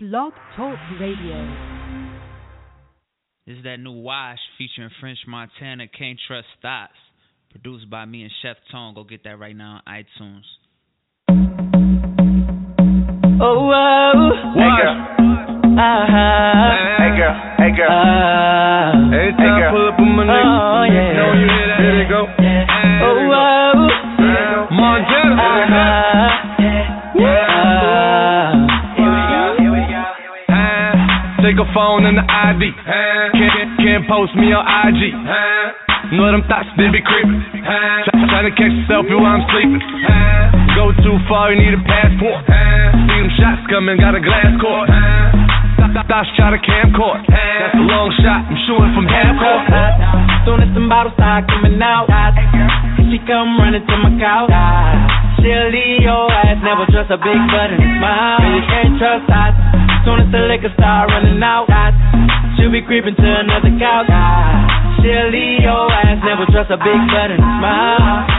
Blog Talk Radio. This is that new Wash featuring French Montana, Can't Trust Thoughts. Produced by me and Chef Tone. Go get that right now on iTunes. Oh, whoa. Hey girl. Uh-huh. Hey girl. Hey girl. Uh, Every time I pull up on my nigga, Oh, yeah. know you hear that? Here they go. Uh, Take a phone and the ID. Can't, can't post me on IG. Know them thoughts, they be creeping. Try to catch a selfie while I'm sleeping. Go too far, you need a passport. See them shots coming, got a glass court. Thoughts try to camcord. That's a long shot, I'm shooting from half court. Soon as some bottles start coming out, she come running to my couch. She'll leave your ass, never trust a big butt and a smile. You can't trust us. Soon as the liquor start running out, she'll be creeping to another couch. She'll leave your ass, never trust a big butt and a smile.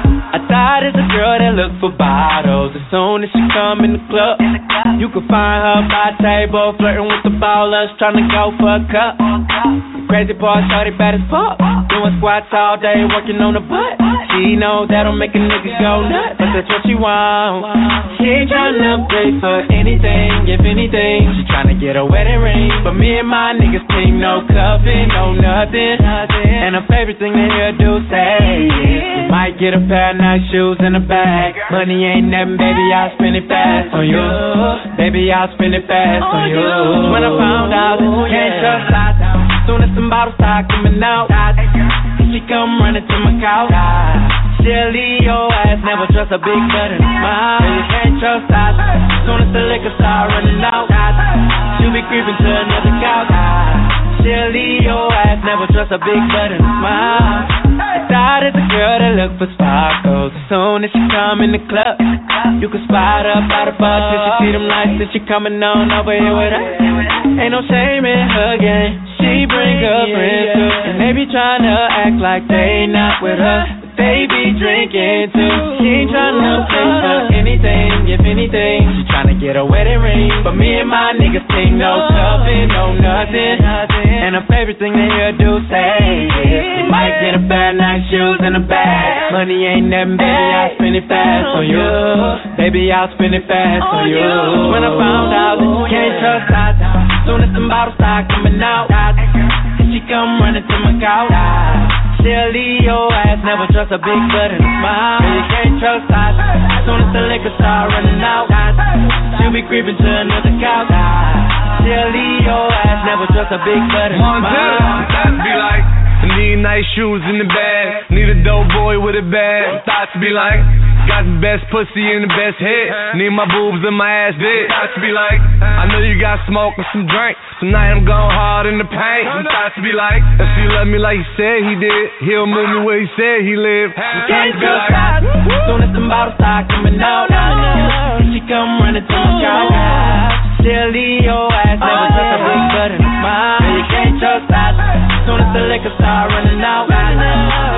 I is a girl that look for bottles. As soon as she come in the club, you can find her by the table, flirting with the ballers, trying to go for a cup. Crazy boy, shorty bad as fuck. Doing squats all day, working on the butt. She know that'll make a nigga go nuts, but that's what she want. She ain't tryna pay for anything, if anything. She tryna get a wedding ring. But me and my niggas team, no cuffing, no nothing. And her favorite thing to hear do say is, you might get a pair of nice shoes in a bag. Money ain't nothing, baby, I'll spend it fast on you. Baby, I'll spend it fast on you. When I found out, oh, can't trust us. Soon as some bottles start coming out, she come running to my couch. She'll leave your ass, never trust a big butt a smile. You can't trust us. Soon as the liquor start running out, she'll be creeping to another couch. She'll leave your ass, never trust a big butt and a smile. I a girl that look for sparkles. As soon as she come in the club, you can spot her by the bus. Till she see them lights, and she coming on over here with us. Ain't no shame in her game. She bring her friends too, and they be trying to act like they not with her. Be drinking too. She ain't trying to pay for anything, if anything. She trying to get a wedding ring, but me and my niggas think no stuffing, no nothing. And her favorite thing to hear do say is, you might get a pair of nice shoes in a bag. Money ain't nothing, baby, I'll spend it fast on you. Baby, I'll spend it fast on you. When I found out that you can't trust us, soon as some bottles start coming out, she come running to my couch. She'll leave your ass, never trust a big butt and a smile. You can't trust us. Soon as the liquor start running out, she'll be creeping to another couch. She'll leave your ass, never trust a big butt and a smile. be like, I need nice shoes in the bag. Need a dope boy with a bag. Thoughts be like, got the best pussy and the best head. Need my boobs and my ass dead. Thoughts be like, I know you got smoke and some drink. Tonight I'm going hard in the paint. Some thoughts be like, if he love me like he said he did, he'll move me where he said he lived. Some Can't thoughts be like. Soon as some bottles start coming out, she come running to my. She'll leave your ass, never trust a big butt and a smile. You can't trust us. Soon as the liquor start running out,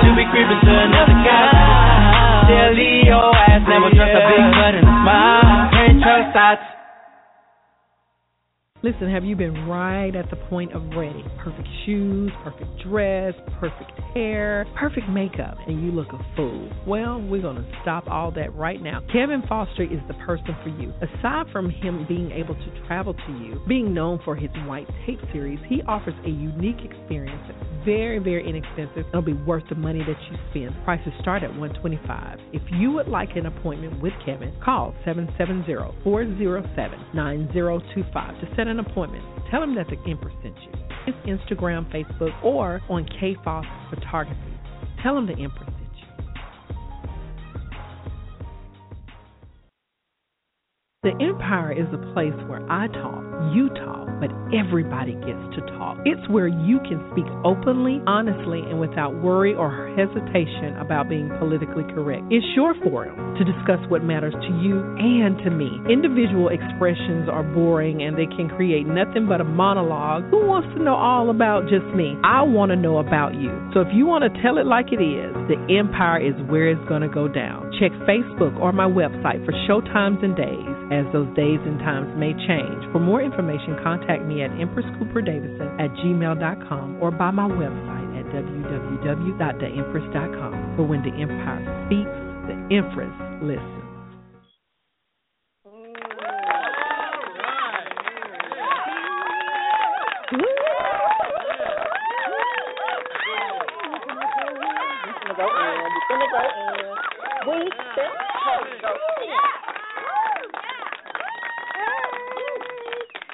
she'll be creeping to another guy. She'll leave your ass, never trust a big butt and a smile. Can't trust us. Listen, have you been right at the point of ready? Perfect shoes, perfect dress, perfect hair, perfect makeup, and you look a fool. Well, we're going to stop all that right now. Kevin Foster is the person for you. Aside from him being able to travel to you, being known for his white tape series, he offers a unique experience that's very, very inexpensive. It'll be worth the money that you spend. Prices start at 125. If you would like an appointment with Kevin, call 770-407-9025 to set an appointment. Tell him that the Empress sent you. His Instagram, Facebook, or on KFOS Photography. Tell him the Empress The Empire is a place where I talk, you talk, but everybody gets to talk. It's where you can speak openly, honestly, and without worry or hesitation about being politically correct. It's your forum to discuss what matters to you and to me. Individual expressions are boring and they can create nothing but a monologue. Who wants to know all about just me? I want to know about you. So if you want to tell it like it is, the Empire is where it's going to go down. Check Facebook or my website for showtimes and days as those days and times may change. For more information, contact me at empresscooperdavison at gmail.com or by my website at www.theempress.com. For when the empire speaks, the empress listens.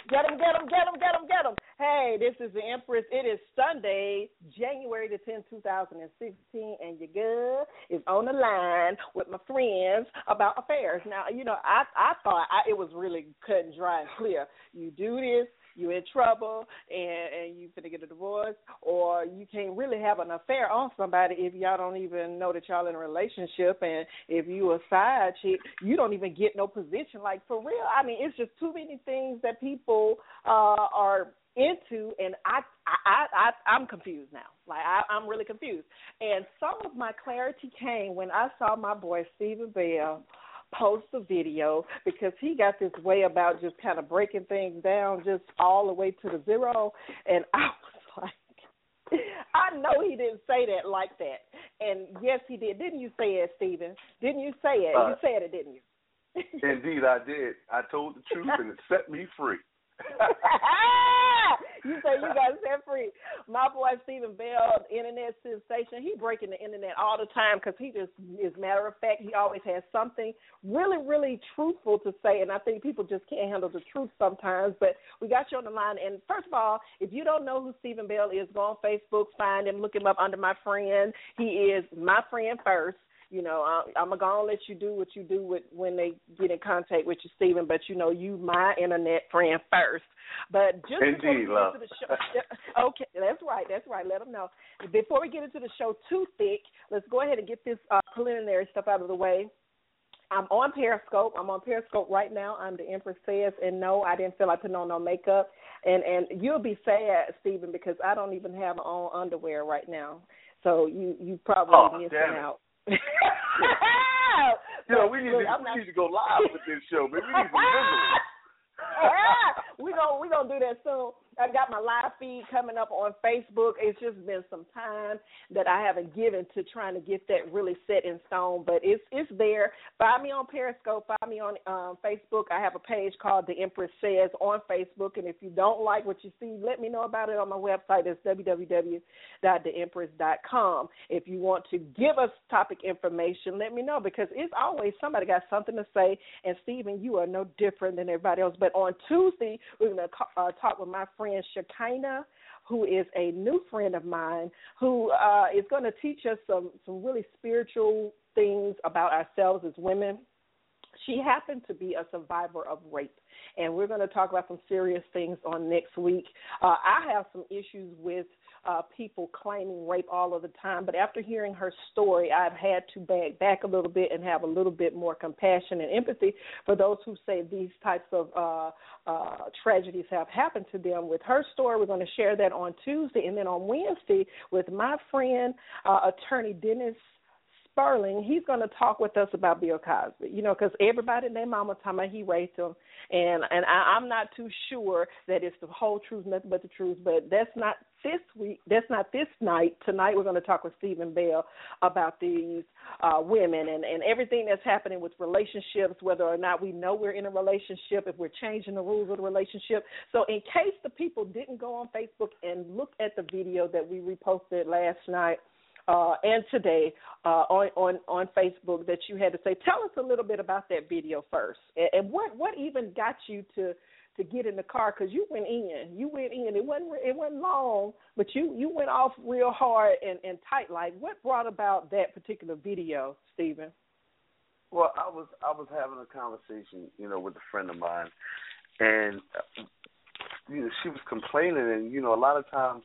Get them, get them, get them, get them, get them. Hey, this is the Empress. It is Sunday, January the 10th, 2016, and your girl is on the line with my friends about affairs. Now, you know, I I thought I, it was really cut and dry and clear. You do this, you're in trouble and and you finna get a divorce or you can't really have an affair on somebody if y'all don't even know that y'all in a relationship and if you a side chick you don't even get no position like for real i mean it's just too many things that people uh are into and I I I I'm confused now. Like I, I'm really confused. And some of my clarity came when I saw my boy Stephen Bell post a video because he got this way about just kind of breaking things down just all the way to the zero and I was like I know he didn't say that like that. And yes he did. Didn't you say it, Stephen? Didn't you say it? Uh, you said it, didn't you? Indeed I did. I told the truth and it set me free. you say you got set free. My boy Stephen Bell, internet sensation, he breaking the internet all the time because he just is matter of fact. He always has something really, really truthful to say, and I think people just can't handle the truth sometimes. But we got you on the line, and first of all, if you don't know who Stephen Bell is, go on Facebook, find him, look him up under my friend. He is my friend first you know, I, I'm gonna let you do what you do with when they get in contact with you, Stephen. But you know, you my internet friend first. But just Indeed, before we get into the show, okay, that's right, that's right. Let them know. Before we get into the show too thick, let's go ahead and get this uh, preliminary stuff out of the way. I'm on Periscope. I'm on Periscope right now. I'm the Empress says, and no, I didn't feel like putting on no makeup. And and you'll be sad, Stephen, because I don't even have on underwear right now. So you you probably Oh, missing out. You know, we need Look, to I'm we not- need to go live with this show, man. We need to remember. we gonna we gonna do that soon. I've got my live feed coming up on Facebook. It's just been some time that I haven't given to trying to get that really set in stone, but it's it's there. Find me on Periscope. Find me on um, Facebook. I have a page called The Empress Says on Facebook, and if you don't like what you see, let me know about it on my website. It's www.theempress.com. If you want to give us topic information, let me know because it's always somebody got something to say. And Stephen, you are no different than everybody else. But on Tuesday, we're going to uh, talk with my friend Shekinah who is a new friend of mine who uh, is going to teach us some some really spiritual things about ourselves as women. She happened to be a survivor of rape, and we're going to talk about some serious things on next week. Uh, I have some issues with uh, people claiming rape all of the time, but after hearing her story, I've had to back back a little bit and have a little bit more compassion and empathy for those who say these types of uh, uh, tragedies have happened to them. With her story, we're going to share that on Tuesday, and then on Wednesday with my friend, uh, attorney Dennis. Sperling, he's going to talk with us about Bill Cosby. You know, because everybody and their mama talking about he raped him, and and I, I'm not too sure that it's the whole truth, nothing but the truth. But that's not this week. That's not this night. Tonight we're going to talk with Stephen Bell about these uh, women and and everything that's happening with relationships, whether or not we know we're in a relationship, if we're changing the rules of the relationship. So in case the people didn't go on Facebook and look at the video that we reposted last night uh, and today uh, on, on on Facebook that you had to say. Tell us a little bit about that video first, and, and what what even got you to to get in the car because you went in, you went in. It wasn't it wasn't long, but you you went off real hard and and tight. Like what brought about that particular video, Stephen? Well, I was I was having a conversation, you know, with a friend of mine, and uh, you know, she was complaining, and you know, a lot of times,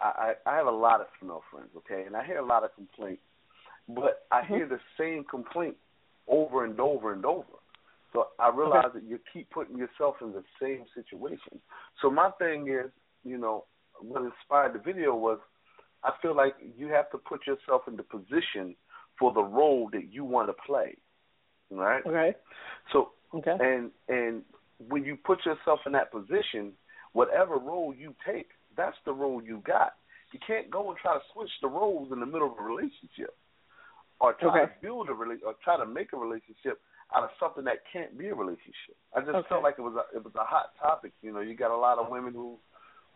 I I I have a lot of female friends, okay, and I hear a lot of complaints, but I mm-hmm. hear the same complaint over and over and over. So I realize that you keep putting yourself in the same situation. So my thing is, you know, what inspired the video was I feel like you have to put yourself in the position for the role that you want to play. Right? Okay. So Okay. And and when you put yourself in that position, whatever role you take, that's the role you got. You can't go and try to switch the roles in the middle of a relationship, or try Okay. to build a rela- or try to make a relationship out of something that can't be a relationship. I just Okay. felt like it was a it was a hot topic. You know, you got a lot of women who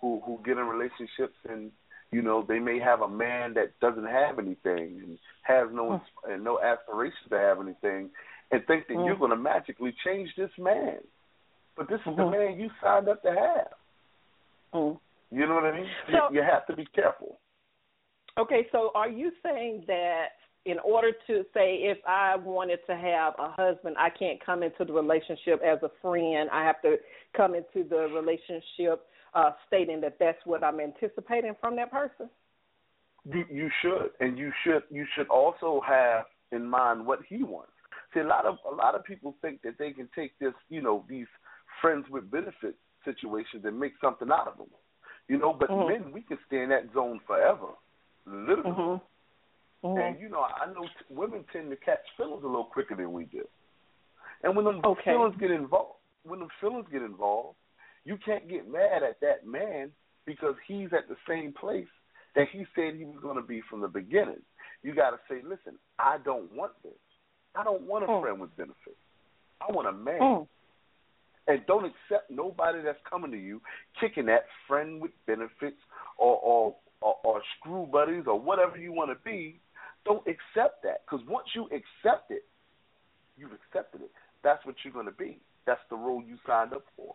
who who get in relationships and you know they may have a man that doesn't have anything and has no and no aspirations to have anything, and think that Mm. you're going to magically change this man. But this is the Mhm. man you signed up to have. Mm. You know what I mean? So- you, you have to be careful. Okay, so are you saying that in order to say if I wanted to have a husband, I can't come into the relationship as a friend. I have to come into the relationship uh stating that that's what I'm anticipating from that person. You, you should, and you should you should also have in mind what he wants. See, a lot of a lot of people think that they can take this, you know, these friends with benefits situations and make something out of them. You know, but Mhm. men we can stay in that zone forever, literally. Mhm. And you know, I know t- women tend to catch feelings a little quicker than we do. And when them Okay. feelings get involved, when them feelings get involved, you can't get mad at that man because he's at the same place that he said he was going to be from the beginning. You got to say, listen, I don't want this. I don't want a Mm. friend with benefits. I want a man. Mm. And don't accept nobody that's coming to you kicking that friend with benefits or or or, or screw buddies or whatever you want to be. Don't accept that because once you accept it, you've accepted it. That's what you're going to be. That's the role you signed up for.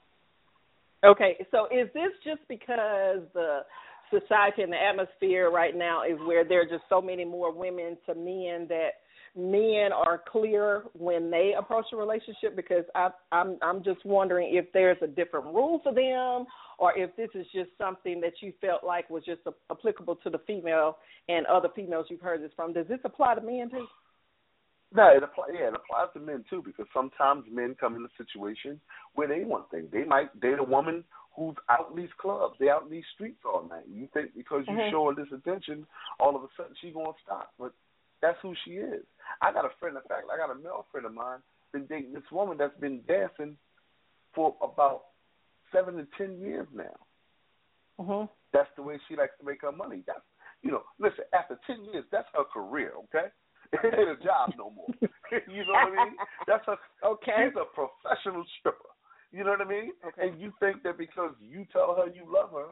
Okay, so is this just because the society and the atmosphere right now is where there are just so many more women to men that men are clear when they approach a relationship? Because I, I'm I'm just wondering if there's a different rule for them, or if this is just something that you felt like was just a, applicable to the female and other females you've heard this from. Does this apply to men too? No, it applies. Yeah, it applies to men too because sometimes men come in a situation where they want things. They might date a woman who's out in these clubs, they out in these streets all night. You think because you Mhm. show her this attention, all of a sudden she gonna stop. But that's who she is. I got a friend. In fact, I got a male friend of mine been dating this woman that's been dancing for about seven to ten years now. Mhm. That's the way she likes to make her money. That's you know, listen, after ten years, that's her career, okay? It ain't a job no more. you know what I mean? That's a Okay. she's a professional stripper. You know what I mean? Okay. And you think that because you tell her you love her,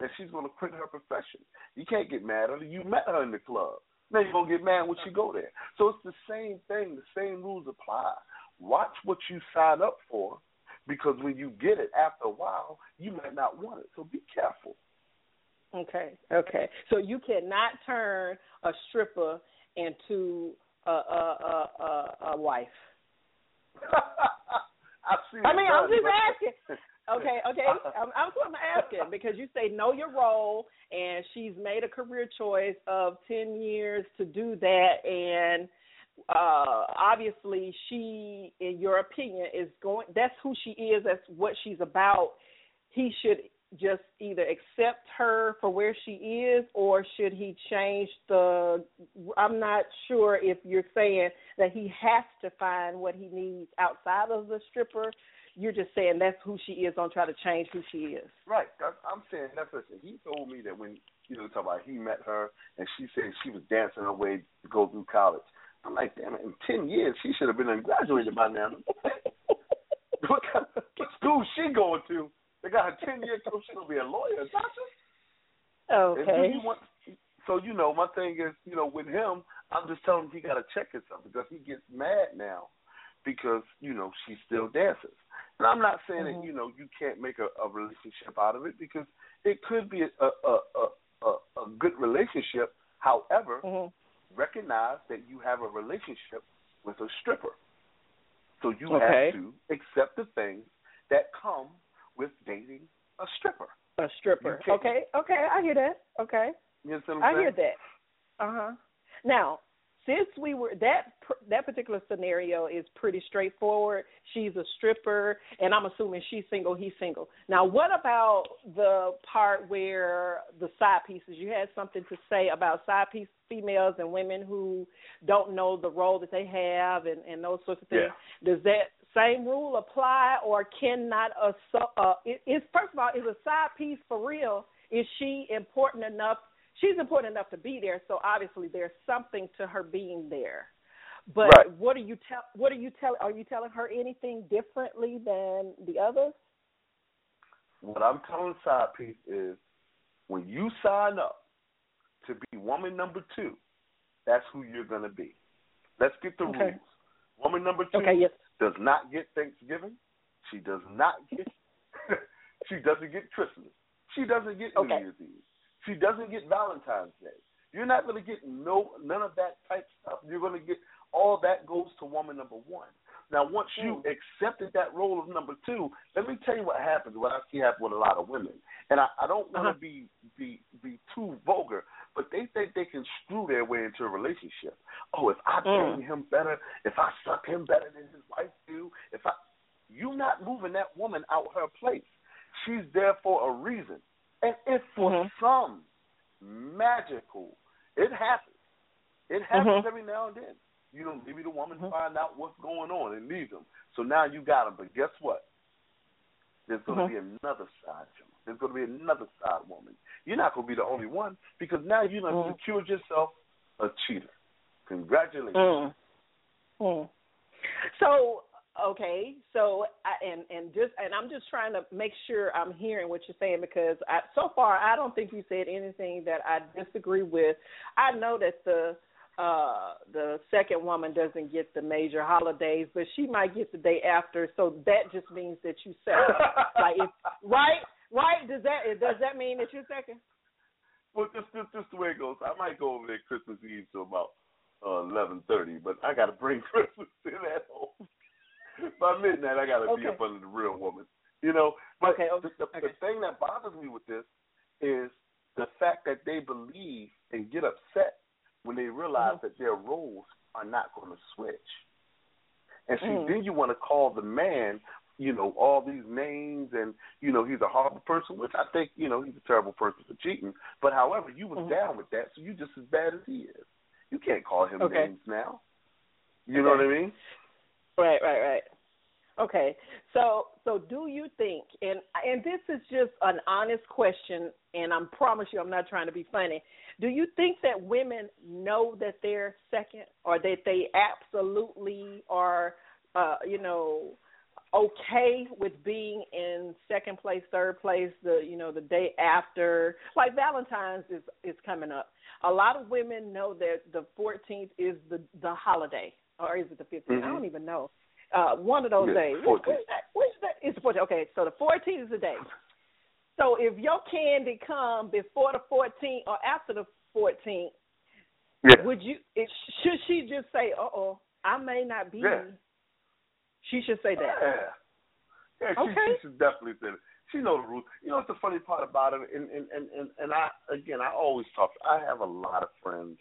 that she's gonna quit her profession. You can't get mad at her. You met her in the club. Now you're gonna get mad when you go there. So it's the same thing, the same rules apply. Watch what you sign up for because when you get it after a while, you might not want it. So be careful. Okay, okay. So you cannot turn a stripper into a a a, a, a wife. I mean, I'm just asking. Okay, okay. I'm, I'm I'm asking because you say know your role, and she's made a career choice of ten years to do that, and uh obviously she, in your opinion, is going. That's who she is. That's what she's about. He should just either accept her for where she is, or should he change the? I'm not sure if you're saying that he has to find what he needs outside of the stripper you're just saying that's who she is. Don't try to change who she is. Right. I'm saying that's listen. He told me that when you know talk about he met her and she said she was dancing her way to go through college. I'm like, damn it! In ten years, she should have been graduated by now. what, kind of, what school she going to? They got her ten. So she gonna be a lawyer, doctor. Okay. you want, so you know, my thing is, you know, with him, I'm just telling him he got to check himself because he gets mad now because you know she still dances. And I'm not saying Mhm. that you know you can't make a, a relationship out of it because it could be a a a, a, a good relationship. However, Mhm. recognize that you have a relationship with a stripper, so you Okay. have to accept the things that come with dating a stripper. A stripper. Okay. Okay. I hear that. Okay. You what I hear that. Uh huh. Now, since we were that that particular scenario is pretty straightforward. She's a stripper, and I'm assuming she's single. He's single. Now, what about the part where the side pieces? You had something to say about side piece females and women who don't know the role that they have, and and those sorts of things. Yeah. Does that same rule apply, or cannot a uh, is first of all is a side piece for real? Is she important enough? She's important enough to be there, so obviously there's something to her being there. But right. what are you tell? What are you tell? Are you telling her anything differently than the others? What I'm telling side piece is when you sign up to be woman number two, that's who you're going to be. Let's get the okay. rules. Woman number two okay, yes. Does not get Thanksgiving. She does not get. she doesn't get Christmas. She doesn't get New okay. Year's Eve. She doesn't get Valentine's Day. You're not going to get no none of that type stuff. You're going to get all that goes to woman number one. Now, once you accepted that role of number two, let me tell you what happens. What I see happen with a lot of women, and I, I don't want to uh-huh. be be be too vulgar, but they think they can screw their way into a relationship. Oh, if I mm. him better, if I suck him better than his wife do, if I, you're not moving that woman out her place. She's there for a reason, and if for mm-hmm. some magical, it happens. It happens mm-hmm. every now and then. You know, maybe the woman mm-hmm. find out what's going on and leave him. So now you got him. But guess what? There's going mm-hmm. to be another side Jim. There's going to be another side woman. You're not going to be the only one because now you've mm-hmm. secured yourself a cheater. Congratulations. Mm. Mm. So okay, so I, and and just and I'm just trying to make sure I'm hearing what you're saying because I, so far I don't think you said anything that I disagree with. I know that the uh the second woman doesn't get the major holidays, but she might get the day after. So that just means that you second. like if, right, right? Does that does that mean that you're second? Well, just just just the way it goes. I might go over there Christmas Eve to about uh, eleven thirty, but I got to bring Christmas in at home. By midnight, I got to okay. be up under the real woman. You know, but okay, okay. The, the, okay. the thing that bothers me with this is the fact that they believe and get upset when they realize mm-hmm. that their roles are not going to switch. And see, mm-hmm. then you want to call the man, you know, all these names, and you know he's a horrible person, which I think, you know, he's a terrible person for cheating. But however, you was mm-hmm. down with that, so you just as bad as he is. You can't call him okay. names now. You know what I mean? Right, right, right. Okay. So so do you think and and this is just an honest question and I promise you I'm not trying to be funny. Do you think that women know that they're second or that they absolutely are uh you know okay with being in second place, third place, the you know the day after. Like Valentine's is is coming up. A lot of women know that the 14th is the the holiday, or is it the 15th? Mm-hmm. I don't even know. Uh, one of those yeah, days. Which, which, which that? It's the 14th. Okay, so the 14th is the day. So if your candy come before the 14th or after the 14th, yeah. would you? It, should she just say, "Uh oh, I may not be"? Yeah. She should say that. Yeah. Yeah, she, Okay. she should definitely say that. She know the rules. You know what's the funny part about it, and and and and, and I again I always talk. I have a lot of friends,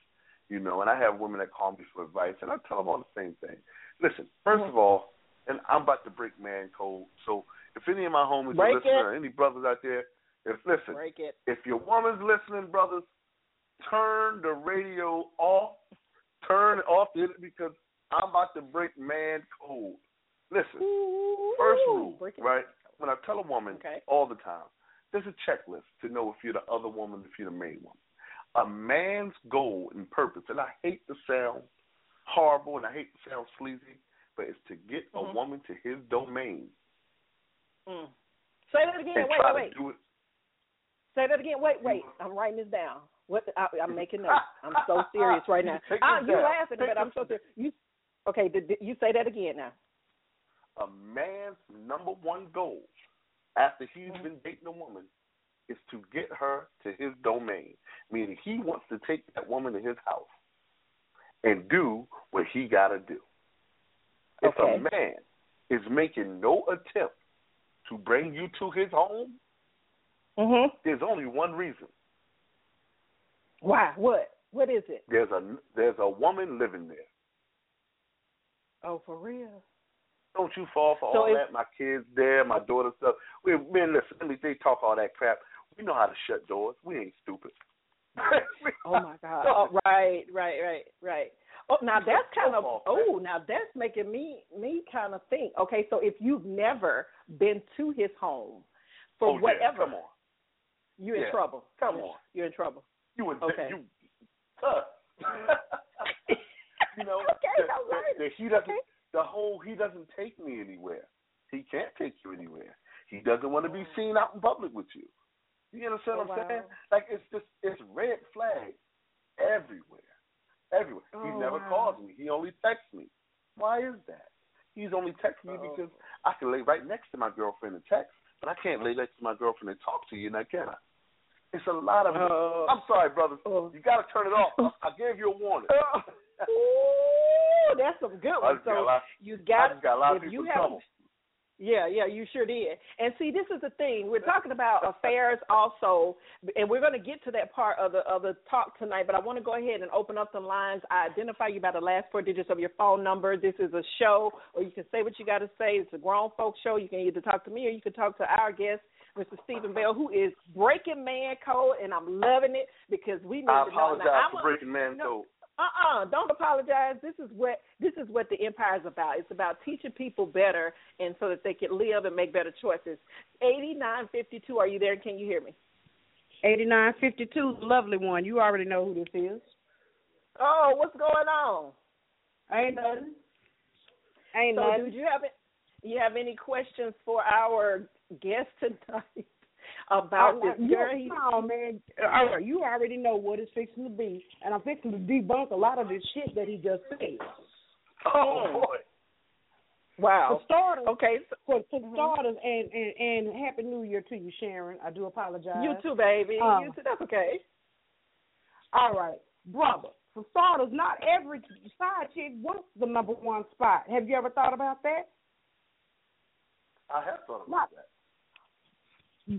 you know, and I have women that call me for advice, and I tell them all the same thing. Listen, 1st Mhm. of all, and I'm about to break man code. So if any of my homies Break are listening, it. or any brothers out there, if listen, Break it. if your woman's listening, brothers, turn the radio off. Turn it off because I'm about to break man code. Listen, first rule, right? When I tell a woman Okay. all the time, there's a checklist to know if you're the other woman, if you're the main woman. A man's goal and purpose, and I hate to sound horrible and I hate to sound sleazy, but it's to get a Mhm. woman to his domain Mm. Say that again. Wait, wait, wait. it. Say that again. Wait, wait. I'm writing this down. What? I, I'm making notes. I'm so serious right now. Ah, this you down. laughing, Take but I'm so serious. You okay? Did, did you say that again now? A man's number one goal after he's Mhm. been dating a woman is to get her to his domain, meaning he wants to take that woman to his house and do what he got to do. If a man is making no attempt to bring you to his home, Mhm. there's only one reason. Why? What? What is it? There's a there's a woman living there. Oh, for real? Don't you fall for So all if- that? My kids there, my daughter stuff. We man, listen, let me they talk all that crap. We know how to shut doors. We ain't stupid. Oh my God! Oh, right, right, right, right. Oh, now that's kind of oh, now that's making me me kind of think. Okay, so if you've never been to his home for Oh, yeah, whatever, come on. you're in Yeah, trouble. come on. You're in trouble. You would Okay. you you know Okay, the, all right. the, the, he doesn't Okay. the whole he doesn't take me anywhere. He can't take you anywhere. He doesn't want to be oh. seen out in public with you. You understand Oh, what I'm oh, saying? Like it's just it's red flag everywhere. Everywhere. he Oh, never wow. calls me. He only texts me. Why is that? He's only texting me Uh-oh. because I can lay right next to my girlfriend and text, but I can't lay next to my girlfriend and talk to you, now can I? It's a lot of. Oh. I'm sorry, brothers. Oh. You got to turn it off. I gave you a warning. Oh. Ooh, that's some good ones. got So lot, you got got a lot of if people you have trouble. Yeah, yeah, you sure did. And see, this is the thing. We're talking about affairs also, and we're going to get to that part of the of the talk tonight. But I want to go ahead and open up the lines. I identify you by the last four digits of your phone number. This is a show, or you can say what you got to say. It's a grown folks show. You can either talk to me or you can talk to our guest, Mr. Stephen Bell, who is breaking man code, and I'm loving it because we need I to know. apologize Now, for breaking man no, code. Uh-uh don't apologize this is what this is what the empire is about it's about teaching people better and so that they can live and make better choices 8952 are you there can you hear me 8952, lovely one. You already know who this is. oh what's going on Ain't nothing. Ain't so nothing. do you have you have any questions for our guest tonight about Oh, this you, girl he, no, man. All right, you already know what it's fixing to be, and I'm fixing to debunk a lot of this shit that he just said. Oh boy. wow For starters, okay so, for, for starters, and, and and happy New Year to you, Sharon. I do apologize. you too baby Um, you too that's okay All right, brother. For starters, not every side chick wants the number one spot. Have you ever thought about that? I have thought about Not- that.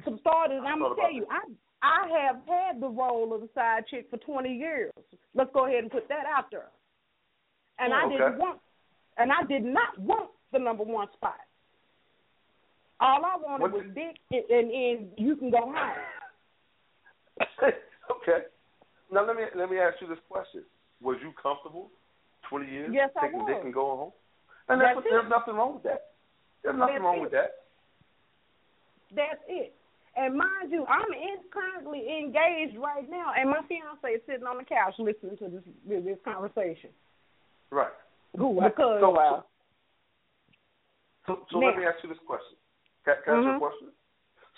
For starters, I'm gonna tell you, I I have had the role of the side chick for 20 years. Let's go ahead and put that out there. And I oh, Okay. didn't want, and I did not want the number one spot. All I wanted What was dick, and, and, and you can go home. okay. Now let me let me ask you this question: Was you comfortable twenty years Yes, taking dick and going home? And that's That's what, there's nothing wrong with that. There's nothing That's wrong it. with that. That's it. And mind you, I'm in, currently engaged right now, and my fiance is sitting on the couch listening to this this conversation. Right. Who? Because So, so, so, so let me ask you this question. Can, can I ask you a mm-hmm. question?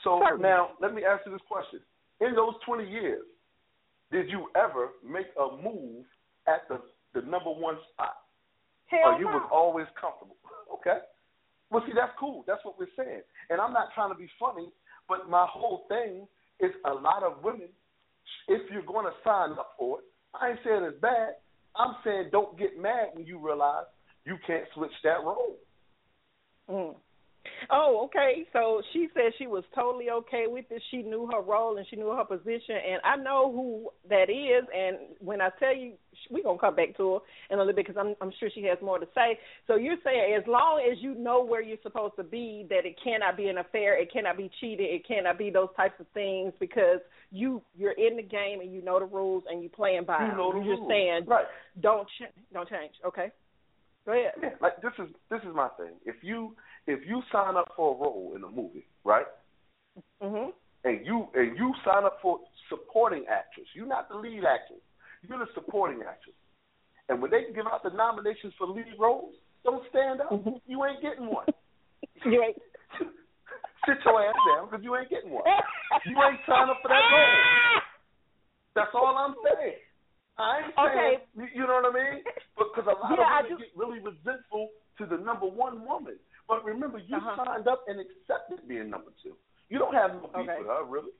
So Certainly. now let me ask you this question. In those 20 years, did you ever make a move at the the number one spot? hell or you no. was always comfortable. Okay. Well, see, that's cool. That's what we're saying. And I'm not trying to be funny, but my whole thing is a lot of women. If you're going to sign up for it, I ain't saying it's bad. I'm saying don't get mad when you realize you can't switch that role. Mm. Oh, okay. So she said she was totally okay with it. She knew her role and she knew her position, and I know who that is. And when I tell you, we're gonna come back to her in a little bit because I'm I'm sure she has more to say. So you're saying as long as you know where you're supposed to be, that it cannot be an affair, it cannot be cheating, it cannot be those types of things because you you're in the game and you know the rules and you're playing by. You them. know the you're rules. saying Right. don't ch- don't change. Okay, go ahead. Yeah, like this is this is my thing. If you if you sign up for a role in a movie, right, Mhm. and you and you sign up for supporting actress, you're not the lead actress, you're the supporting actress. And when they give out the nominations for lead roles, don't stand up. Mhm. You ain't getting one. You ain't. Sit your ass down because you ain't getting one. You ain't signed up for that role. That's all I'm saying. I ain't saying, Okay. you, you know what I mean? Because a lot Yeah, of women get really resentful to the number one woman. But remember, you Uh-huh. signed up and accepted being number two. You don't have no beef Okay. with her, really.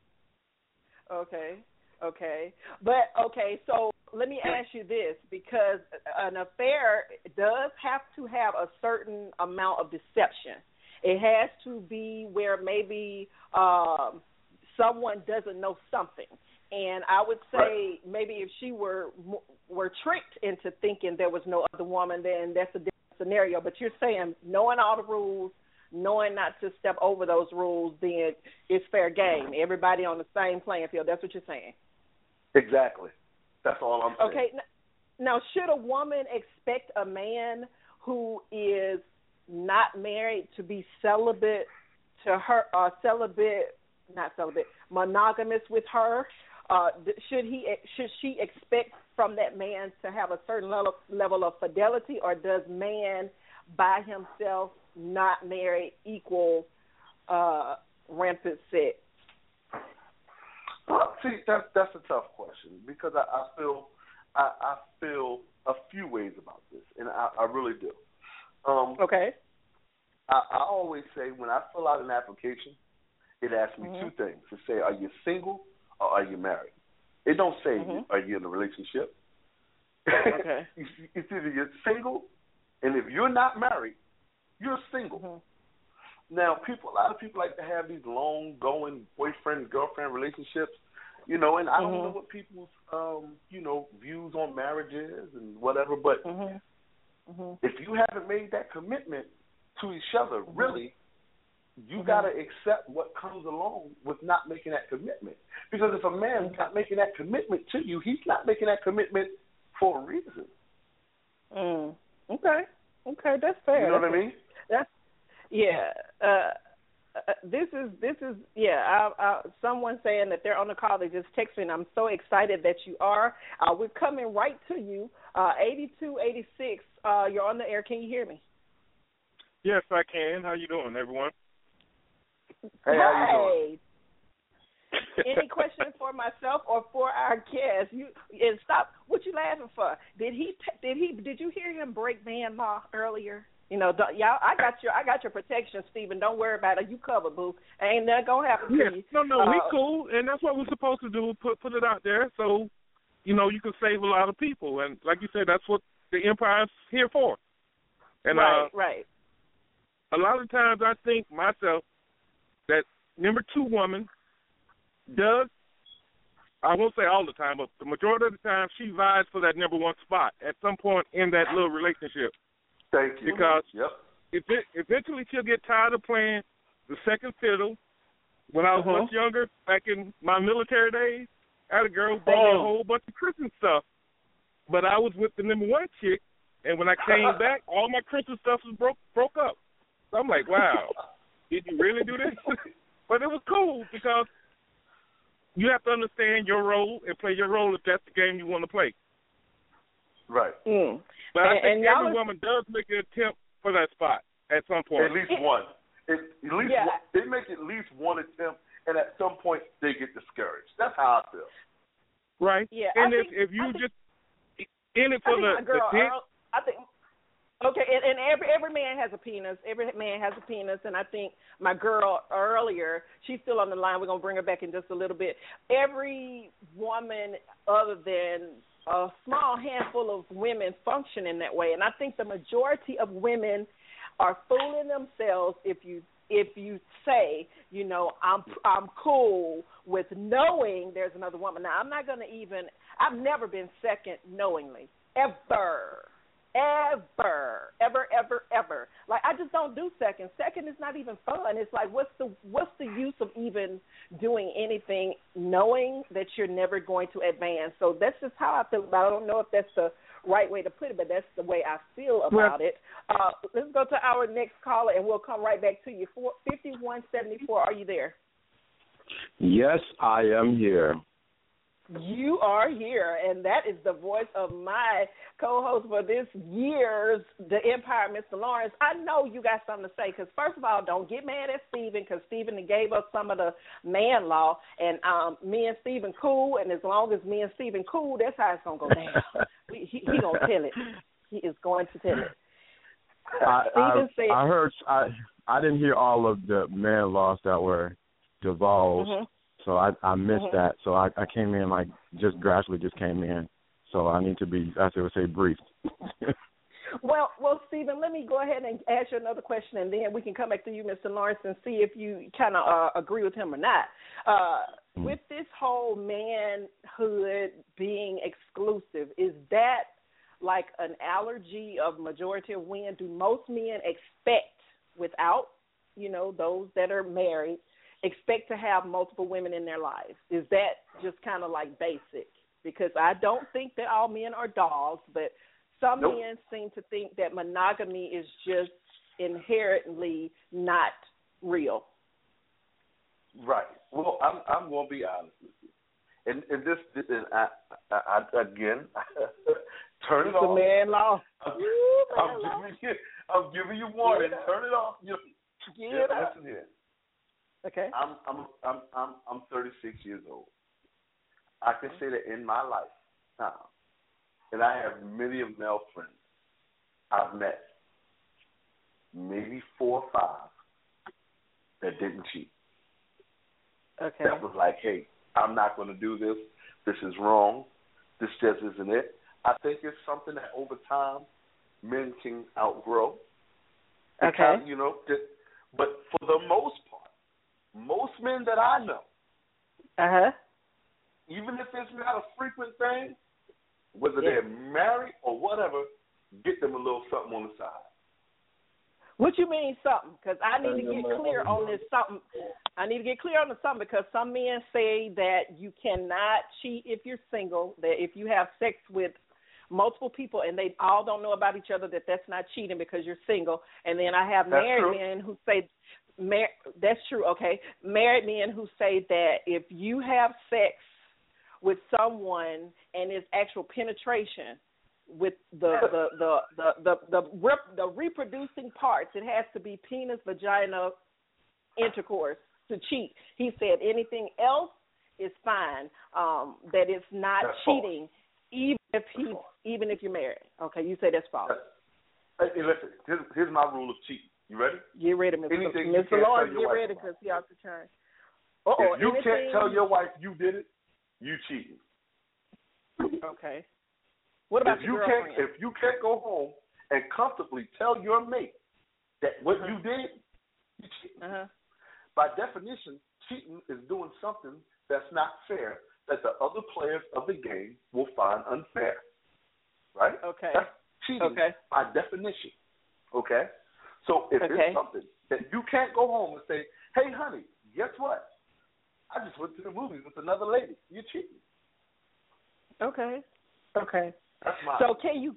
Okay. Okay. But okay, so let me ask you this because an affair does have to have a certain amount of deception. It has to be where maybe um someone doesn't know something. And I would say maybe if she were were tricked into thinking there was no other woman, then that's a different scenario. But you're saying knowing all the rules, knowing not to step over those rules, then it's fair game. Everybody on the same playing field. That's what you're saying. Exactly. That's all I'm saying. Okay. now, should a woman expect a man who is not married to be celibate to her, uh, celibate, not celibate, monogamous with her? Uh, should he should she expect from that man to have a certain level level of fidelity, or does man by himself, not married, equal uh, rampant sex? Uh, see, that's that's a tough question because I, I feel I, I feel a few ways about this, and I, I really do. Um, okay. I, I always say when I fill out an application, it asks me mm-hmm. two things: to say, are you single or are you married? It don't say, mm-hmm. are you in a relationship? Okay. it's either you're single, and if you're not married, you're single. Mm-hmm. Now, people, a lot of people like to have these long-going boyfriend girlfriend relationships, you know, and I don't mm-hmm. know what people's, um, you know, views on marriage is and whatever. But mm-hmm. Mm-hmm. if you haven't made that commitment to each other, really, you Mhm. got to accept what comes along with not making that commitment. Because if a man's not making that commitment to you, he's not making that commitment for a reason. Mm. Okay. Okay, that's fair. You know what I mean? That's yeah. Uh, uh, this is this is yeah. I, I, someone saying that they're on the call. They just text me, and I'm so excited that you are. Uh, we're coming right to you. Uh, 8286. Uh, you're on the air. Can you hear me? Yes, I can. How you doing, everyone? Hey, how you doing? Any questions for myself or for our guest? You and stop. What you laughing for? Did he? Did he? Did you hear him break man law earlier? You know, don't, y'all. I got your. I got your protection, Stephen. Don't worry about it. You covered, boo. Ain't nothing gonna happen Yeah, to you. no, no, we Uh, cool, and that's what we're supposed to do. Put put it out there, so you know you can save a lot of people. And like you said, that's what the empire's here for. And right, uh, right. a lot of times I think myself that number two woman does. I won't say all the time, but the majority of the time she vies for that number one spot at some point in that little relationship. Thank you. Because yep. if it, eventually she'll get tired of playing the second fiddle. When I was Uh-huh. much younger, back in my military days, I had a girl who brought me a whole bunch of Christmas stuff. But I was with the number one chick, and when I came back, all my Christmas stuff was broke broke up. So I'm like, wow, did you really do this? but it was cool because you have to understand your role and play your role if that's the game you want to play. Right. Mm. But I think every is- woman does make an attempt for that spot at some point. At least one. At, at least Yeah. one, they make at least one attempt, and at some point they get discouraged. That's how I feel. Right. Yeah, And I if think- if you I think- just in it I for think the my girl the dick, Earl, I think okay, and, and every every man has a penis. Every man has a penis, and I think my girl earlier, she's still on the line. We're gonna bring her back in just a little bit. Every woman, other than a small handful of women, function in that way, and I think the majority of women are fooling themselves if you if you say, you know, I'm I'm cool with knowing there's another woman. Now I'm not gonna even I've never been second knowingly. Ever. Ever. Ever, ever, ever. Like I just don't do second. Second is not even fun. It's like what's the what's the use of even doing anything knowing that you're never going to advance. So that's just how I feel about it. I don't know if that's the right way to put it, but that's the way I feel about it. Uh, let's go to our next caller, and we'll come right back to you. Four, 5174, are you there? Yes, I am here. You are here, and that is the voice of my co-host for this year's The Empire, Mr. Lawrence. I know you got something to say, because first of all, don't get mad at Stephen, because Stephen gave us some of the man law, and um, me and Stephen cool, and as long as me and Stephen cool, that's how it's gonna go down. we, he, he gonna tell it. He is going to tell it. I, Stephen I, said, I heard. I I didn't hear all of the man laws that were divulged, Mhm. So I I missed Mhm. that. So I I came in like just gradually just came in. So I need to be, as they would say, briefed. Well, well, Stephen, let me go ahead and ask you another question, and then we can come back to you, Mr. Lawrence, and see if you kind of uh, agree with him or not. Uh, Mm. With this whole manhood being exclusive, is that like an allergy of majority of men? Do most men expect, without you know those that are married, expect to have multiple women in their lives? Is that just kind of like basic? because I don't think that all men are dogs, but some Nope. men seem to think that monogamy is just inherently not real. Right. Well, I'm I'm going to be honest with you, and and this, and I, I, I again turn it It's a off. man law. I'm, Ooh, man I'm law. giving you I'm giving you warning. Turn it off. You, Get yeah, listen here. Okay. I'm I'm I'm I'm I'm 36 years old. I can say that in my life uh, now, and I have many of male friends I've met, maybe four or five that didn't cheat. Okay. That was like, hey, I'm not going to do this. This is wrong. This just isn't it. I think it's something that over time men can outgrow. Okay. kind of, you know, just, but for the most part, most men that I know, Uh huh. even if it's not a frequent thing, whether Yeah. they're married or whatever, get them a little something on the side. What you mean something? Because I need to get clear on this something. I need to get clear on the something because some men say that you cannot cheat if you're single. That if you have sex with multiple people and they all don't know about each other, that that's not cheating because you're single. And then I have That's married true. men who say, mar- that's true. Okay, married men who say that if you have sex with someone and it's actual penetration with the the the the the the, rep, the reproducing parts. It has to be penis, vagina, intercourse to cheat. He said anything else is fine. Um, that it's not That's false. cheating, even if he even if you're married. Okay, you say that's false. Hey, listen, here's, here's my rule of cheating. You ready? Get ready, Mr. Anything Mr. Lawrence. Get ready because he out to turn. Uh-oh, if you anything, can't tell your wife you did it, you cheating. okay. What about if you can't if you can't go home and comfortably tell your mate that what you did, you cheating. uh-huh. By definition, cheating is doing something that's not fair that the other players of the game will find unfair. Right? Okay. That's cheating Okay. by definition. Okay? So if Okay. it's something that you can't go home and say, Hey honey, guess what? I just went to the movies with another lady. You're cheating. Okay. Okay. That's my So can you?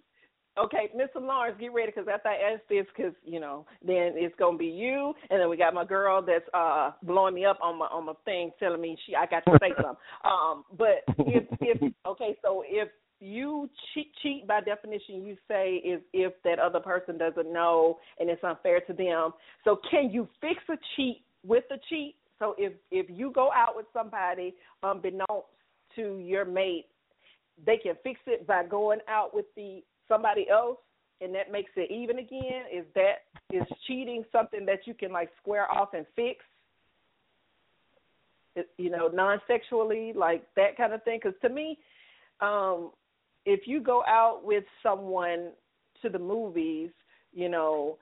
Okay, Mr. Lawrence, get ready because after I ask this, because you know, then it's gonna be you, and then we got my girl that's uh blowing me up on my on my thing, telling me she I got to say something. Um, but if if okay, so if you cheat cheat by definition, you say is if that other person doesn't know and it's unfair to them. So can you fix a cheat with a cheat? So if if you go out with somebody unbeknownst to your mate they can fix it by going out with the somebody else and that makes it even again is that is cheating something that you can like square off and fix you know non-sexually like that kind of thing because to me um if you go out with someone to the movies you know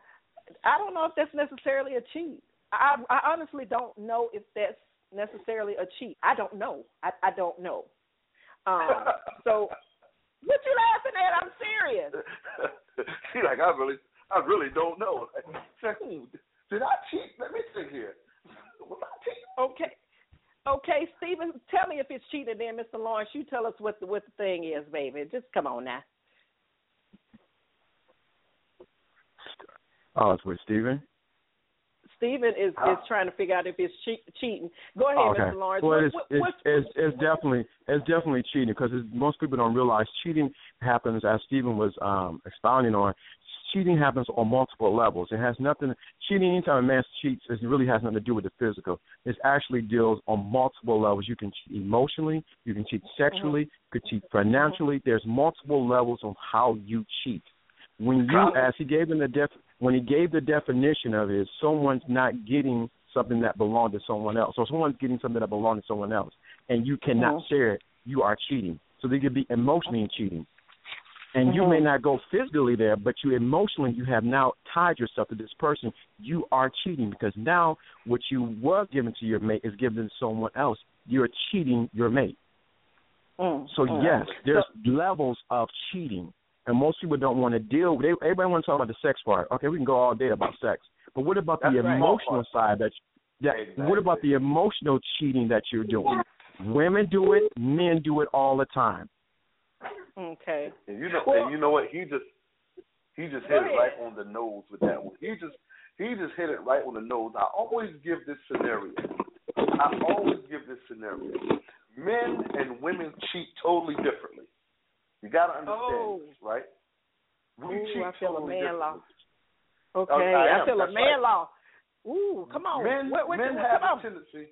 i don't know if that's necessarily a cheat i i honestly don't know if that's necessarily a cheat i don't know i i don't know um, so what you laughing at? I'm serious. she like, I really, I really don't know. Like, did I cheat? Let me think here. Was I cheat? Okay. Okay, Stephen, tell me if it's cheating then, Mr. Lawrence. You tell us what the what the thing is, baby. Just come on now. Oh, it's with Steven? Stephen is is trying to figure out if it's che- cheating. Go ahead, okay. Mr. Lawrence. Well, it's, what- it's, it's, it's definitely it's definitely cheating because most people don't realize cheating happens as Stephen was um, expounding on. Cheating happens on multiple levels. It has nothing. Cheating anytime a man cheats, it really has nothing to do with the physical. It actually deals on multiple levels. You can cheat emotionally. You can cheat sexually. You can cheat financially. There's multiple levels on how you cheat. When you, as he gave in the def, when he gave the definition of it, is someone's not getting something that belonged to someone else. So someone's getting something that belonged to someone else, and you cannot Mhm. share it. You are cheating. So they could be emotionally cheating, and you may Mhm. not go physically there, but you emotionally you have now tied yourself to this person. You are cheating because now what you were given to your mate is given to someone else. You're cheating your mate. Mm, So mm. yes, there's levels of cheating, and most people don't want to deal. with They, everybody want to talk about the sex part. Okay, we can go all day about sex, but what about That's the right. emotional side? That, that Exactly. what about the emotional cheating that you're doing? Women do it, men do it all the time. Okay. And you know, Well- and you know what? He just he just hit it right on the nose with that one. He just he just hit it right on the nose. I always give this scenario. I always give this scenario. Men and women cheat totally differently. You got to understand Oh. this, right? We Ooh, cheat I feel a totally man law. Okay, Oh, I I, feel a man right. law. Ooh, come on. Men, what, what, men what, have a on. tendency.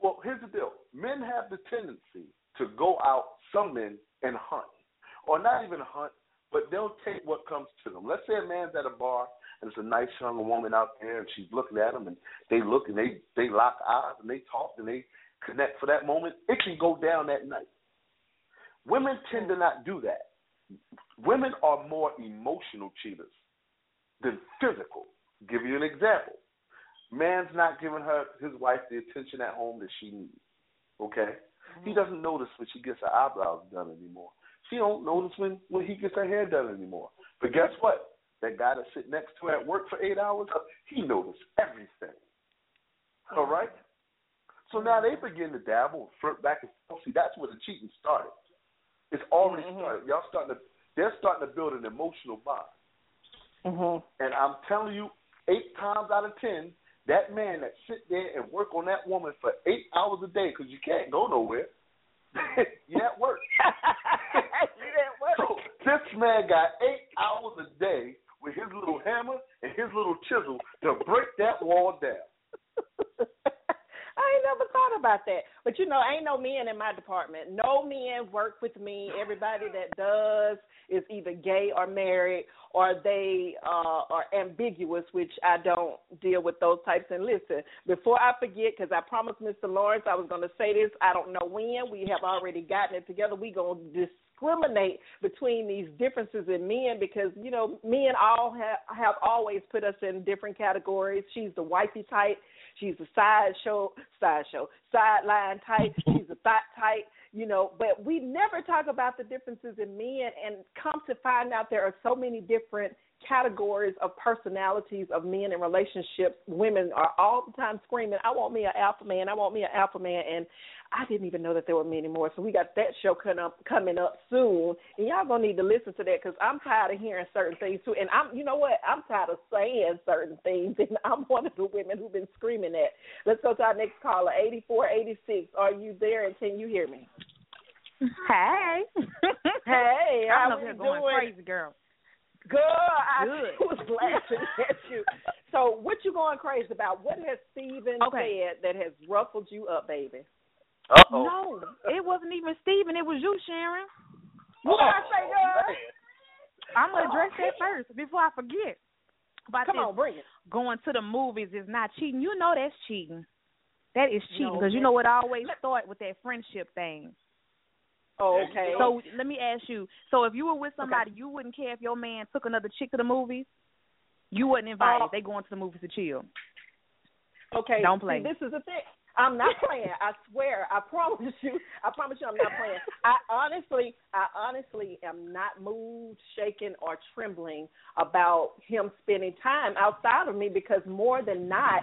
Well, here's the deal. Men have the tendency to go out, some men, and hunt, or not even hunt, but they'll take what comes to them. Let's say a man's at a bar and there's a nice young woman out there, and she's looking at him, and they look and they they lock eyes and they talk and they connect for that moment. It can go down that night. Women tend to not do that. Women are more emotional cheaters than physical. Give you an example. Man's not giving her his wife the attention at home that she needs. Okay? He mm-hmm. doesn't notice when she gets her eyebrows done anymore. She don't notice when, when he gets her hair done anymore. But guess what? That guy that sit next to her at work for eight hours, he noticed everything. All right? So now they begin to dabble and flirt back and forth. See, that's where the cheating started. It's already started. Y'all starting to they're starting to build an emotional bond. Mm-hmm. And I'm telling you, eight times out of ten, that man that sit there and work on that woman for eight hours a day, because you can't go nowhere. you at work. So this man got eight hours a day with his little hammer and his little chisel to break that wall down. I ain't never thought about that. But you know, ain't no men in my department. No men work with me. Everybody that does is either gay or married or they uh are ambiguous, which I don't deal with those types. And listen, before I forget, because I promised Mr. Lawrence I was going to say this. I don't know when. We have already gotten it together. We going to discriminate between these differences in men because you know men all have have always put us in different categories. She's the wifey type. She's a sideshow, sideshow, sideline type. She's a thought type, you know. But we never talk about the differences in men, and come to find out there are so many different categories of personalities of men in relationships. Women are all the time screaming, "I want me an alpha man. I want me an alpha man," and I didn't even know that there were many more. So we got that show coming up coming up soon, and y'all gonna need to listen to that because I'm tired of hearing certain things too. And I'm, you know what? I'm tired of saying certain things, and I'm one of the women who've been screaming that. Let's go to our next caller, eighty four eighty six. Are you there? And can you hear me? Hey. Hey, I'm up here going doing? crazy, girl. Good. I Good. was laughing at you. So, what you going crazy about? What has Stephen Okay. said that has ruffled you up, baby? Uh No, it wasn't even Stephen. It was you, Sharon. What I say, girl? I'm gonna address that first before I forget. About Come this on, bring it. going to the movies is not cheating. You know that's cheating. That is cheating No, because you man. know it always start with that friendship thing. Oh, okay. So let me ask you. So if you were with somebody, you wouldn't care if your man took another chick to the movies. You wasn't invited. Oh. they going to the movies to chill. Okay. Don't see, play. this is the thing. I'm not playing. I swear. I promise you. I promise you, I'm not playing. I honestly, I honestly am not moved, shaken, or trembling about him spending time outside of me because more than not,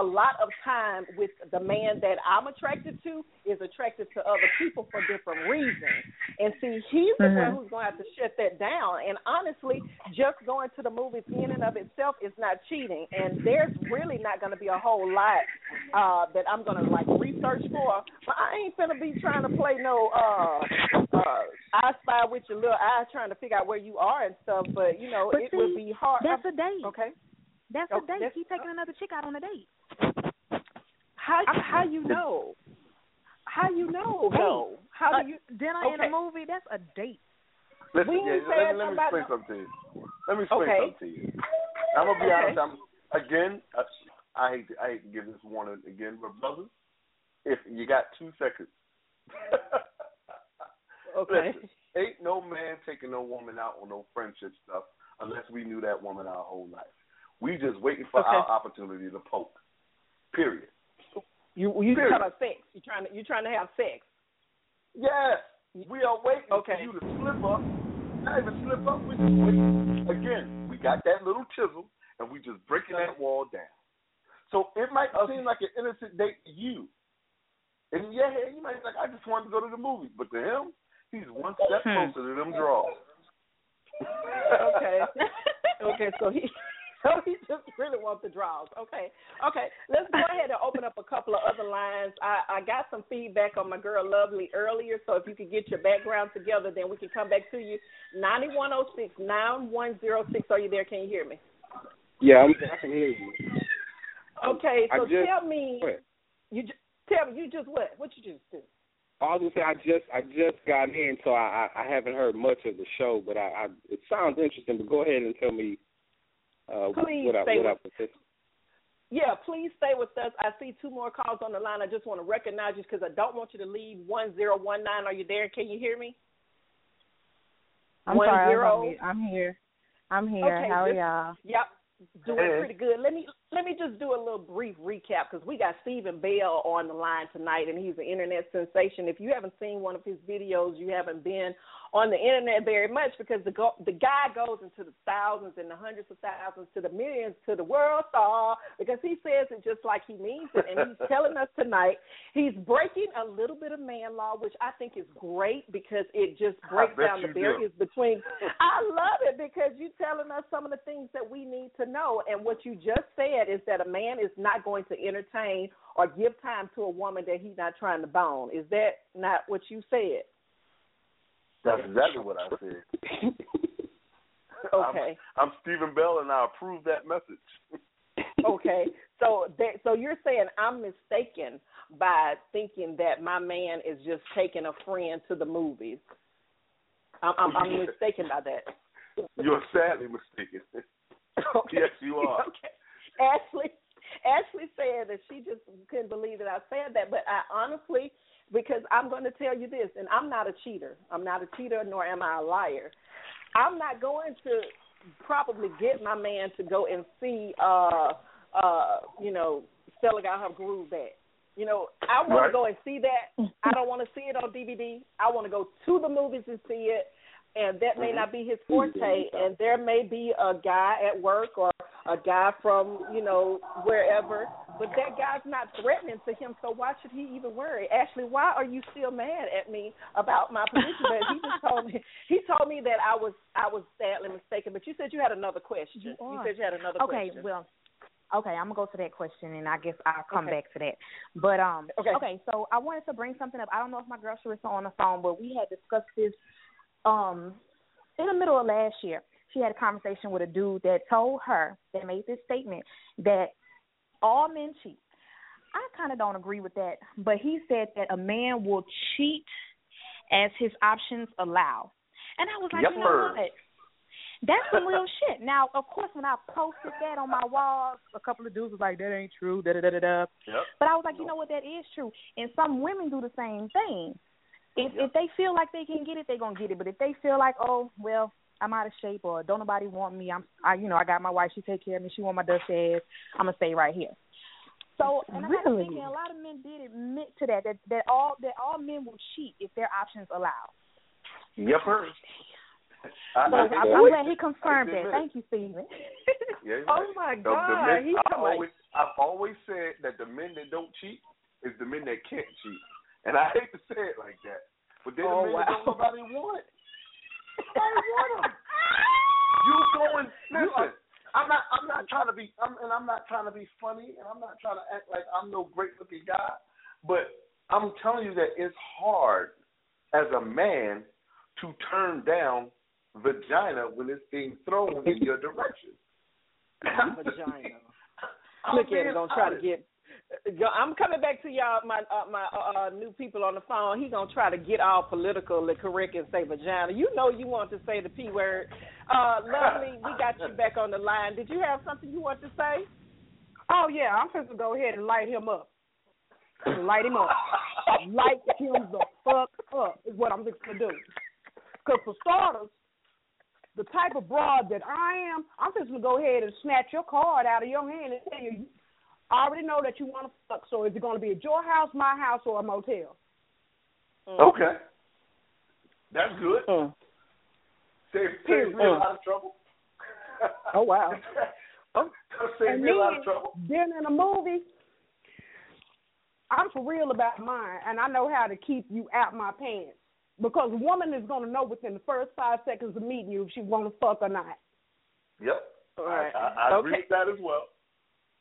a lot of time with the man that I'm attracted to is attracted to other people for different reasons. And see, he's the one Mhm. who's going to have to shut that down. And honestly, just going to the movies in and of itself is not cheating. And there's really not going to be a whole lot uh that I'm going to like research for. But I ain't going to be trying to play no uh uh I spy with your little eye trying to figure out where you are and stuff. But you know, But it see, would be hard. That's a date. Okay. That's Oh, a date. that's- He taking another chick out on a date. How how you know? How you know though? How Uh, do you dinner in a movie? That's a date. Listen, We yeah, let, me- let me explain something to you. Let me explain Okay. something to you. I'm gonna be Okay. honest. I'm again. I, I hate to, I hate to give this warning again, but brothers, if you got two seconds, Okay. listen, ain't no man taking no woman out on no friendship stuff unless we knew that woman our whole life. We just waiting for Okay. our opportunity to poke. Period. You you Period. talking about sex? You trying to you trying to have sex? Yes, we are waiting Okay. for you to slip up. Not even slip up. We just waiting. Again, we got that little chisel, and we just breaking that wall down. So it might seem like an innocent date to you, And yeah, you might be like, I just wanted to go to the movies, but to him, he's one step Hmm. closer to them draws. okay. okay, so he so he just really wants the draws. Okay. Okay. Let's go ahead and open up a couple of other lines. I, I got some feedback on my girl Lovely earlier, so if you could get your background together, then we can come back to you. Ninety one oh six nine one zero six. Are you there? Can you hear me? Yeah, I'm, I can hear you. Okay, so just- tell me you just tell me you just what? What you just do? I was gonna say I just I just got in, so I I, I haven't heard much of the show, but I, I it sounds interesting. But go ahead and tell me uh, Please what I stay what with- participate. Yeah, please stay with us. I see two more calls on the line. I just want to recognize you because I don't want you to leave one zero one nine. Are you there? Can you hear me? I'm One sorry, I was zero. on mute. I'm here. I'm here. Okay, How are this- y'all? Yep, doing Hey. pretty good. Let me let me just do a little brief recap because we got Stephen Bell on the line tonight, and he's an internet sensation. If you haven't seen one of his videos, you haven't been on the internet very much because the go, the guy goes into the thousands and the hundreds of thousands to the millions to the WorldStar because he says it just like he means it, and he's telling us tonight he's breaking a little bit of man law, which I think is great because it just breaks down the you do. barriers between. I love it because you're telling us some of the things that we need to know, and what you just said is that a man is not going to entertain or give time to a woman that he's not trying to bone. Is that not what you said? That's exactly what I said. Okay. I'm, I'm Stephen Bell, and I approve that message. okay. So that so you're saying I'm mistaken by thinking that my man is just taking a friend to the movies. I'm I'm, I'm mistaken by that. You're sadly mistaken. Yes, you are. Okay. Ashley Ashley said that she just couldn't believe that I said that, but I honestly because I'm going to tell you this, and I'm not a cheater. I'm not a cheater, nor am I a liar. I'm not going to probably get my man to go and see, uh, uh, you know, Stella got her groove back. You know, I want Right. to go and see that. I don't want to see it on DVD. I want to go to the movies and see it. And that may Mhm. not be his forte. And there may be a guy at work or a guy from, you know, wherever. But that guy's not threatening to him, so why should he even worry? Ashley, why are you still mad at me about my position? But he just told me he told me that I was I was sadly mistaken. But you said you had another question. You, are. said you had another okay, question. Okay, well, okay, I'm gonna go to that question, and I guess I'll come Okay. back to that. But um, Okay. so I wanted to bring something up. I don't know if my girl Sharissa on the phone, but we had discussed this um in the middle of last year. She had a conversation with a dude that told her that made this statement that all men cheat. I kind of don't agree with that, but he said that a man will cheat as his options allow. And I was like, Yep, you know what? That's some real shit. Now, of course, when I posted that on my wall, a couple of dudes was like, "That ain't true." Da da da da da. Yep. But I was like, you know what? That is true. And some women do the same thing. If if they feel like they can get it, they're gonna get it. But if they feel like, oh well, I'm out of shape or don't nobody want me, I'm I you know I got my wife, she take care of me, she want my dusty ass, I'm gonna stay right here. So and I got to Really? thinking a lot of men did admit to that that that all that all men will cheat if their options allow. Yep, sir. I, So I, I'm, I'm glad he confirmed that. Thank you, Stephen. Yeah, you're Oh right. my The- the God, men- I've like- always, I've always said that the men that don't cheat is the men that can't cheat, and I hate to say it like that, but they're Oh, the men that don't nobody want. Nobody want them. You go and listen. I'm not. I'm not trying to be. I'm, and I'm not trying to be funny, and I'm not trying to act like I'm no great looking guy. But I'm telling you that it's hard as a man to turn down vagina when it's being thrown in your direction. Vagina. Look at being him gonna try to get. I'm coming back to y'all, my uh, my uh, uh, new people on the phone. He gonna try to get all politically correct and say vagina. You know you want to say the p word. Uh, lovely, we got you back on the line. Did you have something you want to say? Oh yeah, I'm supposed to go ahead and light him up. Light him up. Light him the fuck up is what I'm just gonna do. Cause for starters, the type of broad that I am, I'm just gonna go ahead and snatch your card out of your hand and tell you, I already know that you want to fuck. So is it gonna be at your house, my house, or a motel? Okay. That's good. Mm. Save, saves me a lot of trouble. Oh wow. saves And me a lot of then, trouble. then in a movie, I'm for real about mine, and I know how to keep you out my pants. Because a woman is gonna know within the first five seconds of meeting you if she want to fuck or not. Yep. Right. I, I, I agree Okay. with that as well.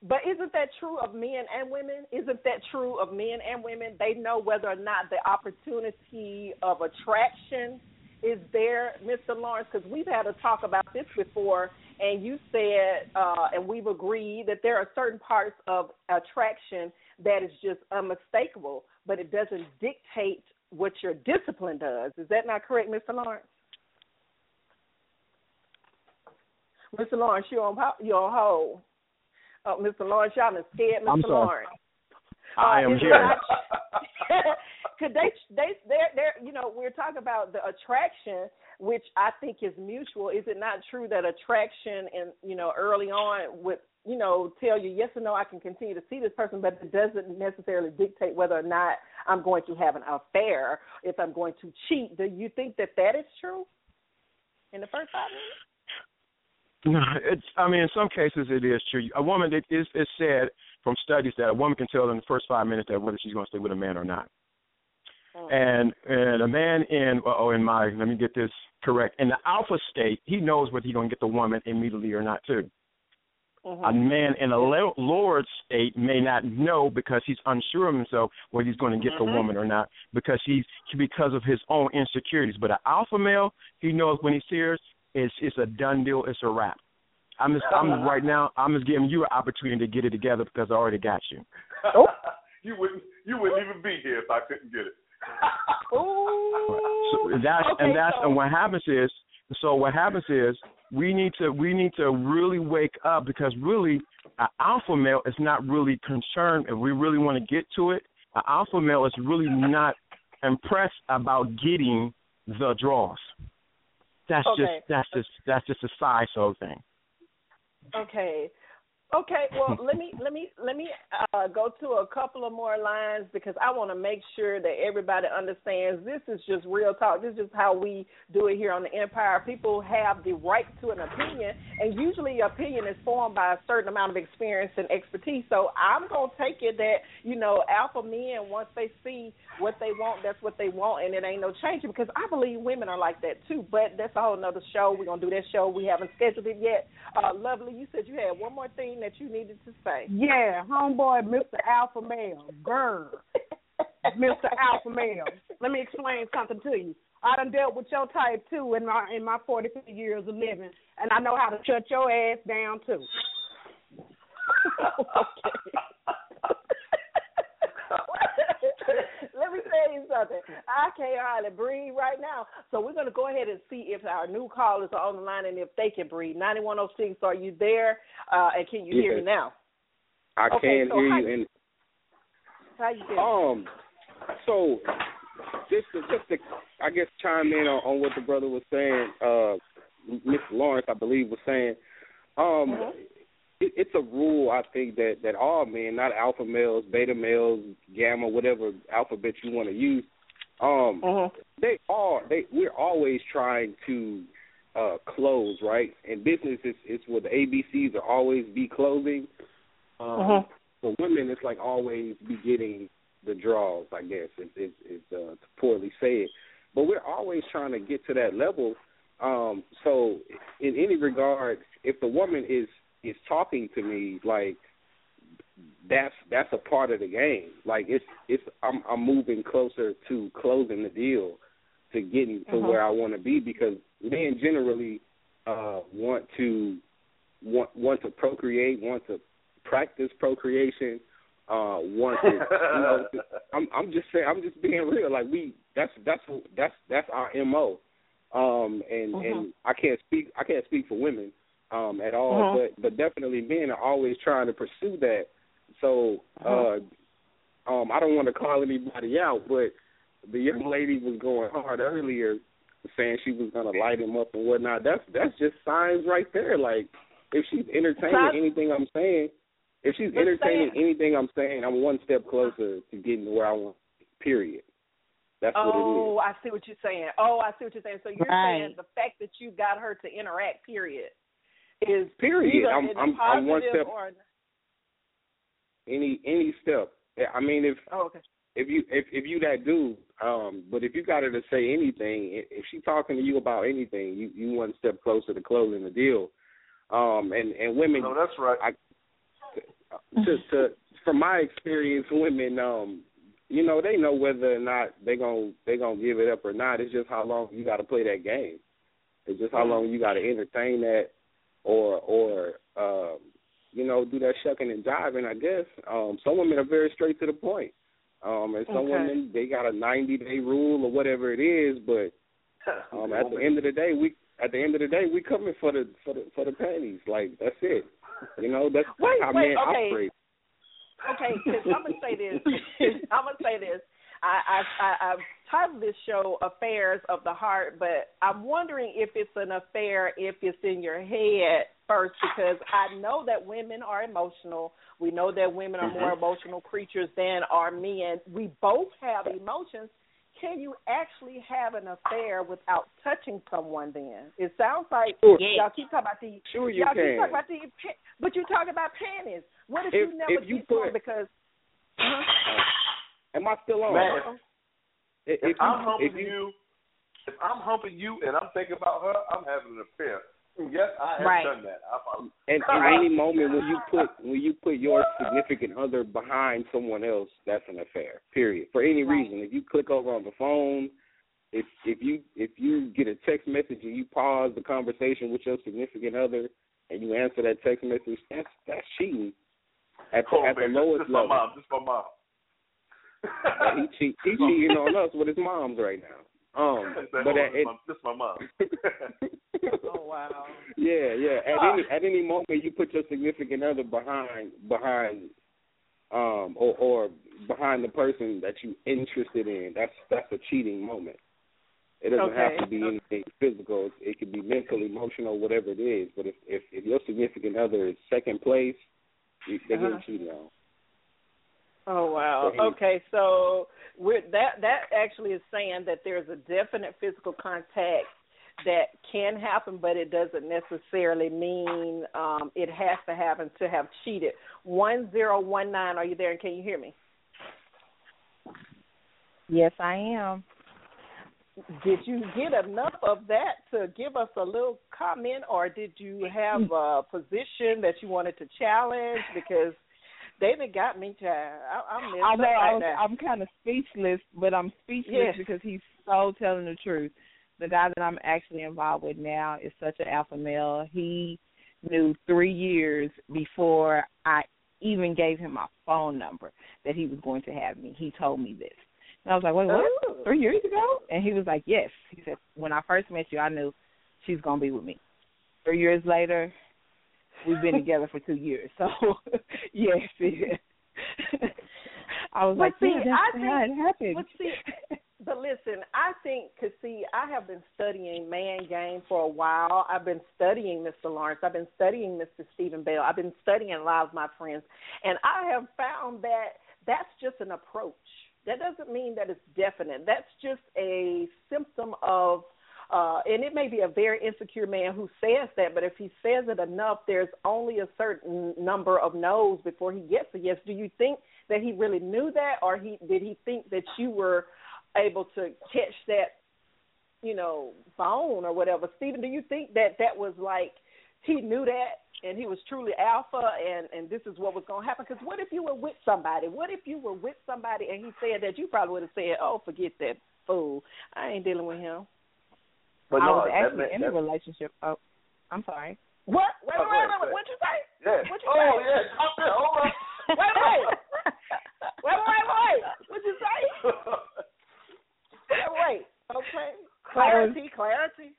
But isn't that true of men and women? Isn't that true of men and women? They know whether or not the opportunity of attraction is there, Mr. Lawrence, because we've had a talk about this before, and you said, uh, and we've agreed that there are certain parts of attraction that is just unmistakable, but it doesn't dictate what your discipline does. Is that not correct, Mr. Lawrence? Mr. Lawrence, you're on you're on hold. Oh, Mr. Lawrence, y'all done scared Mr. I'm sorry. Lawrence. I am is here. not- Could they they they're they're you know we're talking about the attraction which I think is mutual. Is it not true that attraction and you know early on would you know tell you yes or no I can continue to see this person, but it doesn't necessarily dictate whether or not I'm going to have an affair if I'm going to cheat. Do you think that that is true in the first five minutes? No, it's. I mean, in some cases it is true. A woman, it is it's said from studies that a woman can tell in the first five minutes that whether she's going to stay with a man or not. And and a man in oh in my let me get this correct in the alpha state he knows whether he's going to get the woman immediately or not too. A man in a low, lower state may not know because he's unsure of himself whether he's going to get the Mhm. woman or not because he's because of his own insecurities. But an alpha male, he knows when he's serious, it's it's a done deal. It's a wrap. I'm just I'm uh-huh. right now I'm just giving you an opportunity to get it together because I already got you. Oh. you wouldn't you wouldn't even be here if I couldn't get it. So that's Okay, and that's so- and what happens is so what happens is we need to we need to really wake up because really an alpha male is not really concerned if we really want to get to it. An alpha male is really not impressed about getting the draws. That's Okay. just that's just that's just a side so thing. Okay. Okay, well let me let me let me uh, go to a couple of more lines because I want to make sure that everybody understands this is just real talk. This is just how we do it here on the Empire. People have the right to an opinion, and usually opinion is formed by a certain amount of experience and expertise. So I'm gonna take it that you know alpha men once they see what they want, that's what they want, and it ain't no changing because I believe women are like that too. But that's a whole nother show. We're gonna do that show. We haven't scheduled it yet. Uh, lovely, you said you had one more thing that you needed to say. Yeah, homeboy, Mr. Alpha Male, girl, Mr. Alpha Male. Let me explain something to you. I done dealt with your type too in my in my forty fifty years of living, and I know how to shut your ass down too. Let me tell you something. I can't hardly breathe right now. So we're going to go ahead and see if our new callers are on the line and if they can breathe. 9106, are you there? Uh, and can you hear me now? I Okay, can so hear you and How you doing? Um, so just to, just to, I guess chime in on, on what the brother was saying. Uh, Mr. Lawrence, I believe, was saying. Um, it, it's a rule I think that that all men, not alpha males, beta males, gamma, whatever alphabet you want to use, um, they all they we're always trying to uh close, right? In business, it's it's where the ABCs are always be closing. Um, Uh-huh. For women, it's like always be getting the draws. I guess is is, is uh, to poorly say it, but we're always trying to get to that level. Um, so, in any regard, if the woman is is talking to me, like that's that's a part of the game. Like it's it's I'm I'm moving closer to closing the deal, to getting to Mhm. where I want to be because men generally uh want to want want to procreate, want to practice procreation, uh want to you know I'm I'm just saying I'm just being real. Like we that's that's that's that's our MO. Um and Mhm. and I can't speak I can't speak for women um at all, Mhm. but but definitely men are always trying to pursue that. So uh um I don't want to call anybody out, but the young lady was going hard earlier saying she was gonna light him up and whatnot. That's that's just signs right there. Like if she's entertaining Signs- anything I'm saying, if she's entertaining saying- anything I'm saying, I'm one step closer to getting to where I want. Period. That's what it is. oh, I see what you're saying. Oh, I see what you're saying. So you're Right. saying the fact that you got her to interact, period, is Period. either I'm- in a I'm- I'm one step- or Any any step I mean, if oh, okay. if you if if you that dude, um, but if you got her to say anything, if she talking to you about anything, you you one step closer to closing the deal. Um, and and women, no, that's right. I, to to from my experience, women, um, you know, they know whether or not they gonna they gonna give it up or not. It's just how long you got to play that game. It's just how Mm-hmm. long you got to entertain that, or or um, you know, do that shucking and jiving. I guess um, some women are very straight to the point, um, and some Okay. women they got a ninety day rule or whatever it is. But um, at the end of the day, we at the end of the day we coming for the for the for the panties. Like that's it. You know, that's Wait, how wait, men okay. operate. Okay, 'cause I'm gonna say this. I'm gonna say this. I, I I I've titled this show "Affairs of the Heart," but I'm wondering if it's an affair if it's in your head first, because I know that women are emotional. We know that women are more mm-hmm. emotional creatures than are men. We both have emotions. Can you actually have an affair without touching someone? Then it sounds like Sure. y'all keep talking about the Sure you all keep talking about the but you talk about panties. What if, If- you never if you get to 'em put- because uh, Am I still on? Man, If, if, if I'm you, humping if you, you, if I'm humping you and I'm thinking about her, I'm having an affair. Yes, I have Right. done that. I'm, and at any moment when you put when you put your significant other behind someone else, that's an affair. Period. For any Right. reason, if you click over on the phone, if if you if you get a text message and you pause the conversation with your significant other and you answer that text message, that's that's cheating at the, Come on, the lowest this is my mom. This my mom. But he cheat, he cheating on us with his moms right now. Um, but hold at, on, this, is my, this my mom. oh wow. Yeah, yeah. At any at any moment you put your significant other behind behind um or or behind the person that you interested in, that's that's a cheating moment. It doesn't Okay. have to be anything physical. It could be mental, emotional, whatever it is. But if if, if your significant other is second place, you, they're Uh-huh. getting cheated on. Oh wow. Okay, so we're, that that actually is saying that there's a definite physical contact that can happen, but it doesn't necessarily mean um, it has to happen to have cheated. One zero one nine. Are you there? And can you hear me? Yes, I am. Did you get enough of that to give us a little comment, or did you have a position that you wanted to challenge? Because they done got me tired. I, I'm I know. Right I was, now. I'm kind of speechless, but I'm speechless Yes. because he's so telling the truth. The guy that I'm actually involved with now is such an alpha male. He knew three years before I even gave him my phone number that he was going to have me. He told me this. And I was like, wait, what? Oh. Three years ago? And he was like, yes. He said, when I first met you, I knew she's going to be with me. Three years later, we've been together for two years. So, yes, it, I was But like, see, yeah, that's I how think- it happened. But see, but listen, I think because see, I have been studying man game for a while. I've been studying Mr. Lawrence. I've been studying Mr. Stephen Bell. I've been studying a lot of my friends, and I have found that that's just an approach. That doesn't mean that it's definite. That's just a symptom of. Uh, and it may be a very insecure man who says that, but if he says it enough, there's only a certain number of no's before he gets a yes. Do you think that he really knew that, or he did he think that you were able to catch that, you know, phone or whatever? Stephen, do you think that that was like he knew that and he was truly alpha and and this is what was going to happen? Because what if you were with somebody? What if you were with somebody and he said that you probably would have said, "Oh, forget that fool. I ain't dealing with him." But I no, was actually man- in a relationship. Oh, I'm sorry. What? Wait, Oh, wait, wait, wait. What'd you say? Yeah. What you oh say? yeah. Stop there. Hold on. Wait, wait. wait, wait, wait. What'd you say? Wait, wait. Okay. Clarity, clarity.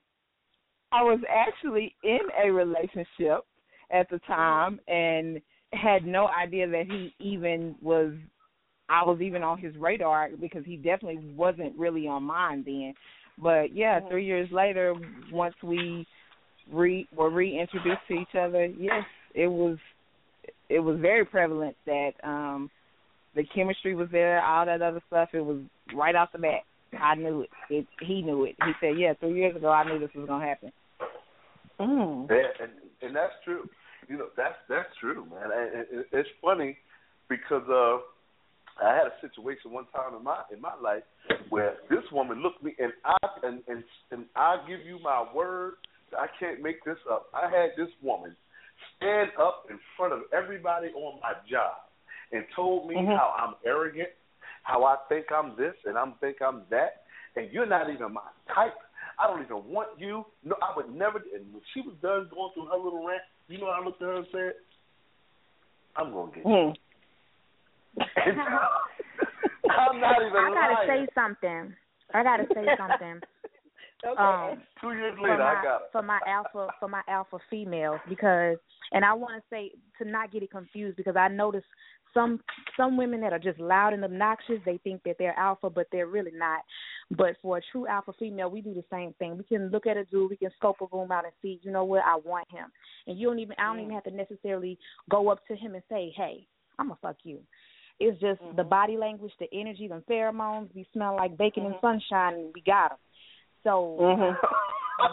I was actually in a relationship at the time and had no idea that he even was I was even on his radar because he definitely wasn't really on mine then. But yeah, three years later, once we re were reintroduced to each other, yes, it was it was very prevalent that um the chemistry was there, all that other stuff. It was right off the bat. I knew it. it he knew it. He said, "Yeah, three years ago, I knew this was gonna happen." Mm. Yeah, and and that's true. You know, that's that's true, man. And it, it, it's funny because uh, I had a situation one time in my in my life where this woman looked me and I and and, and I give you my word, I can't make this up. I had this woman stand up in front of everybody on my job and told me Mm-hmm. how I'm arrogant, how I think I'm this and I'm think I'm that, and you're not even my type. I don't even want you. No, I would never. And when she was done going through her little rant, you know, what I looked at her and said, "I'm gonna get you." I'm not even I gotta lying. say something. I gotta say something. Okay. Um, Two years later, my, I got it. for my alpha for my alpha females because and I want to say to not get it confused because I notice some some women that are just loud and obnoxious they think that they're alpha but they're really not but for a true alpha female we do the same thing we can look at a dude we can scope a room out and see you know what I want him and you don't even I don't even have to necessarily go up to him and say hey I'm gonna fuck you it's just the body language the energy the pheromones we smell like bacon and sunshine and we got him so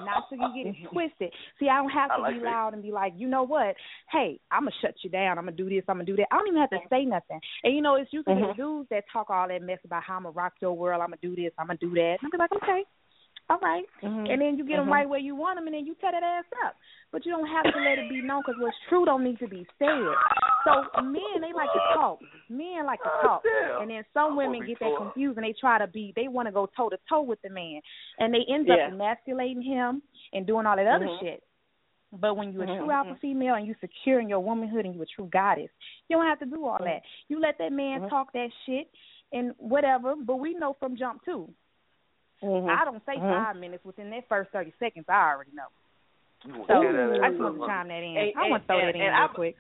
not so you get it twisted. See, I don't have to like be loud and be like, you know what? Hey, I'm gonna shut you down. I'm gonna do this. I'm gonna do that. I don't even have to say nothing. And you know, it's usually Mhm. the dudes that talk all that mess about how I'm gonna rock your world. I'm gonna do this. I'm gonna do that. And I'm be like, okay, all right. Mhm. And then you get them Mhm. right where you want them, and then you tear that ass up. But you don't have to let it be known because what's true don't need to be said. So men, they like to talk. Men like to talk, and then some women get that confused and they try to be. They want to go toe to toe with the man, and they end Yeah. up emasculating him and doing all that other Mhm. shit. But when you're a true alpha mhm. female and you secure in your womanhood and you're a true goddess, you don't have to do all that. You let that man talk that shit and whatever. But we know from jump too. I don't say Mhm. five minutes within that first thirty seconds. I already know. So hear I just want to chime that in. And- I want to throw and- that in and real I- quick.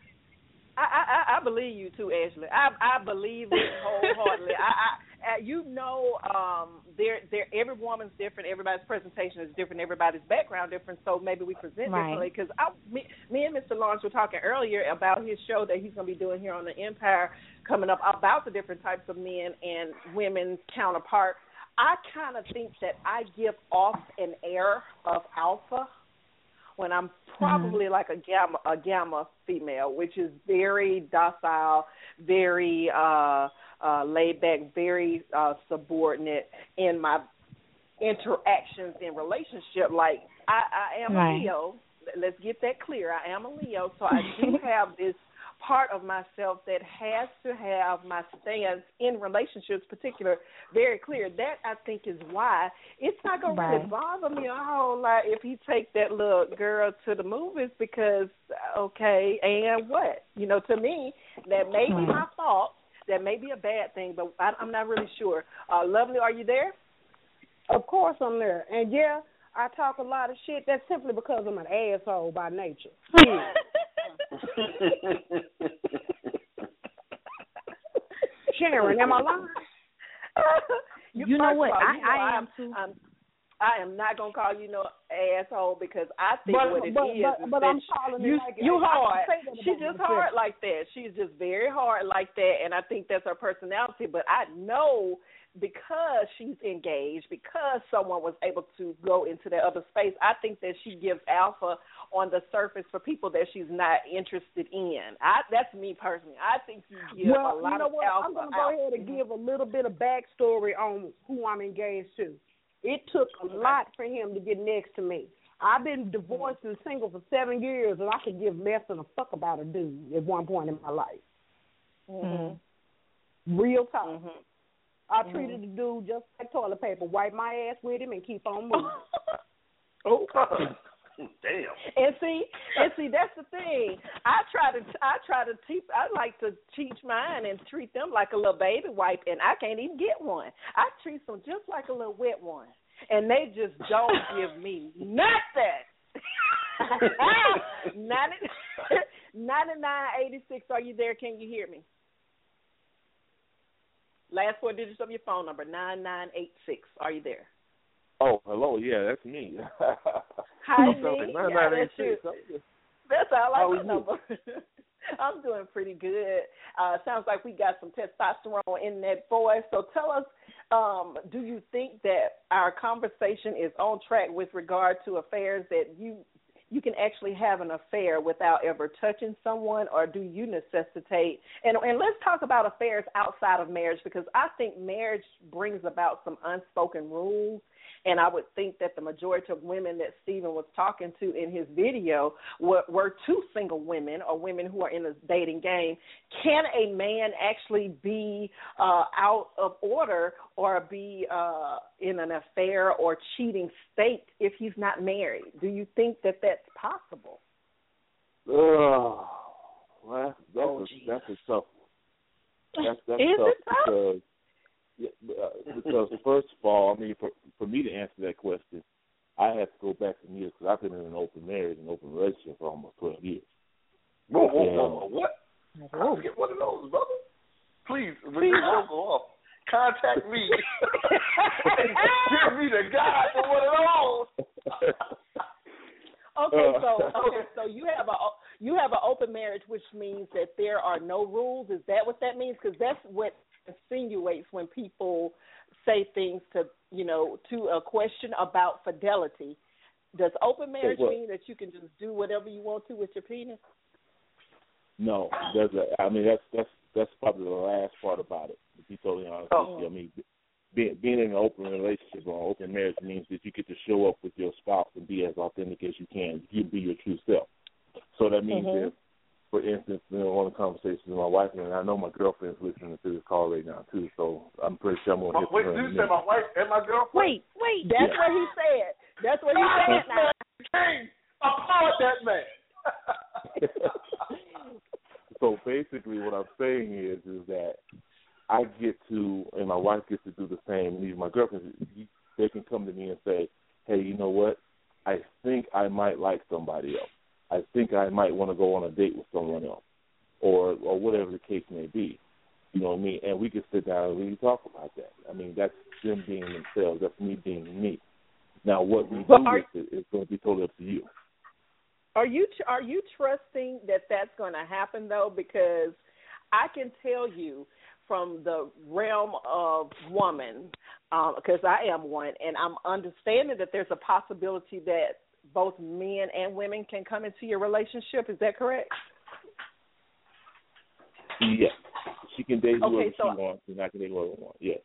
I, I I believe you too, Ashley. I I believe it wholeheartedly. I, I you know, um, there there every woman's different. Everybody's presentation is different. Everybody's background different. So maybe we present Right. differently. Because me, me and Mr. Lawrence were talking earlier about his show that he's going to be doing here on the Empire coming up about the different types of men and women's counterpart. I kind of think that I give off an air of alpha when I'm probably like a gamma a gamma female, which is very docile, very uh uh laid back, very uh subordinate in my interactions in relationship. Like I, I am Right. a Leo. Let's get that clear. I am a Leo, so I do have this part of myself that has to have my stance in relationships particular very clear. That I think is why it's not gonna really bother me a whole lot if he take that little girl to the movies because okay, and what? You know, to me, that may be my fault. That may be a bad thing, but I, I'm not really sure. Uh, Lovely, are you there? Of course I'm there. And yeah, I talk a lot of shit. That's simply because I'm an asshole by nature. Sharon, am I lying? You know what? all, I- you know I am too. I'm, I am not gonna call you no asshole because I think But- what it is but- is but- that calling it you like you. Hard. She's just hard like that. She's just very hard like that, and I think that's her personality. But I know because she's engaged, because someone was able to go into that other space, I think that she gives alpha on the surface for people that she's not interested in. I that's me personally. I think you give well, a lot you know of what? alpha. I'm going to out. go ahead and give a little bit of backstory on who I'm engaged to. It took a lot for him to get next to me. I've been divorced and single for seven years, and I could give less than a fuck about a dude at one point in my life. Mm-hmm. Real talk. I Mhm. treated the dude just like toilet paper. Wipe my ass with him and keep on moving. Oh, damn. And see, and see, that's the thing. I try to, I try to teach. I like to teach mine and treat them like a little baby wipe, and I can't even get one. I treat them just like a little wet one, and they just don't give me nothing. Ninety ninety nine eighty six. Are you there? Can you hear me? Last four digits of your phone number nine nine eight six. Are you there? Oh, hello. Yeah, that's me. Hi, me. Yeah, that's you. That's all I you? number. I'm doing pretty good. Uh, sounds like we got some testosterone in that voice. So tell us, um, do you think that our conversation is on track with regard to affairs that you you can actually have an affair without ever touching someone, or do you necessitate? And and let's talk about affairs outside of marriage because I think marriage brings about some unspoken rules and I would think that the majority of women that Stephen was talking to in his video were, were two single women or women who are in the dating game. Can a man actually be uh, out of order or be uh, in an affair or cheating state if he's not married? Do you think that that's possible? Oh, well, that's Oh, a, that's a tough. That's that's Is tough it tough? because because first of all, I mean, for for me to answer that question, I have to go back some years because I've been in an open marriage and open relationship for almost twelve years. Whoa, whoa, And- whoa, whoa, what? I don't get one of those, brother. Please, when Please. you go off, contact me. Give me the guide for one of those. Okay, Uh, so okay, so you have a you have an open marriage, which means that there are no rules. Is that what that means? Because that's what insinuates when people say things to you know to a question about fidelity. Does open marriage mean that you can just do whatever you want to with your penis? No, there's a. I mean, that's that's that's probably the last part about it. To be totally honest Oh. with you, I mean, being being in an open relationship or open marriage means that you get to show up with your spouse and be as authentic as you can. You be your true self. So that means Mhm. if, for instance, you know, one of the conversations with my wife and I know my girlfriend's listening to this call right now too. So I'm pretty sure I'm gonna Oh, hit wait, her in did you say my wife and my girlfriend? Wait, wait, that's Yeah. what he said. That's what he said. Now, King, applaud that man. so basically, what I'm saying is, is that I get to, and my wife gets to do the same. And even my girlfriend, they can come to me and say, "Hey, you know what? I think I might like somebody else. I think I might want to go on a date with someone else, or or whatever the case may be." You know what I mean? And we can sit down and really talk about that. I mean, that's them being themselves. That's me being me. Now, what we But do are- with it is going to be totally up to you. Are you are you trusting that that's going to happen though? Because I can tell you from the realm of woman, um, because I am one, and I'm understanding that there's a possibility that both men and women can come into your relationship. Is that correct? Yes, she can date whoever Okay, so- she wants, and I can date whoever I want. Yes.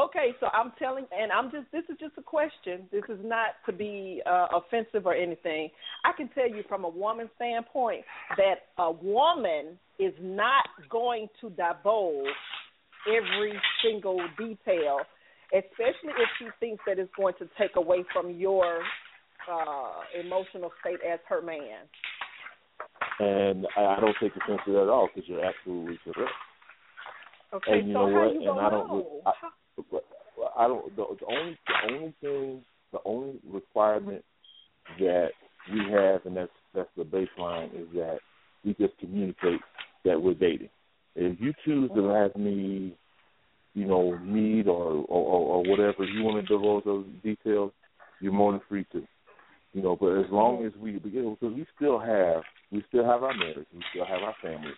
Okay, so I'm telling, and I'm just, this is just a question. This is not to be uh, offensive or anything. I can tell you from a woman's standpoint that a woman is not going to divulge every single detail, especially if she thinks that it's going to take away from your uh, emotional state as her man. And I, I don't take offense to that at all because you're absolutely correct. Okay, and you so know how what? you and I don't. know? I, I don't. The, the only the only thing, the only requirement that we have, and that's that's the baseline, is that we just communicate that we're dating. If you choose to have me, you know, meet or or, or, or whatever you want to divulge those details, you're more than free to. You know, but as long as we because we still have we still have our marriage, we still have our family,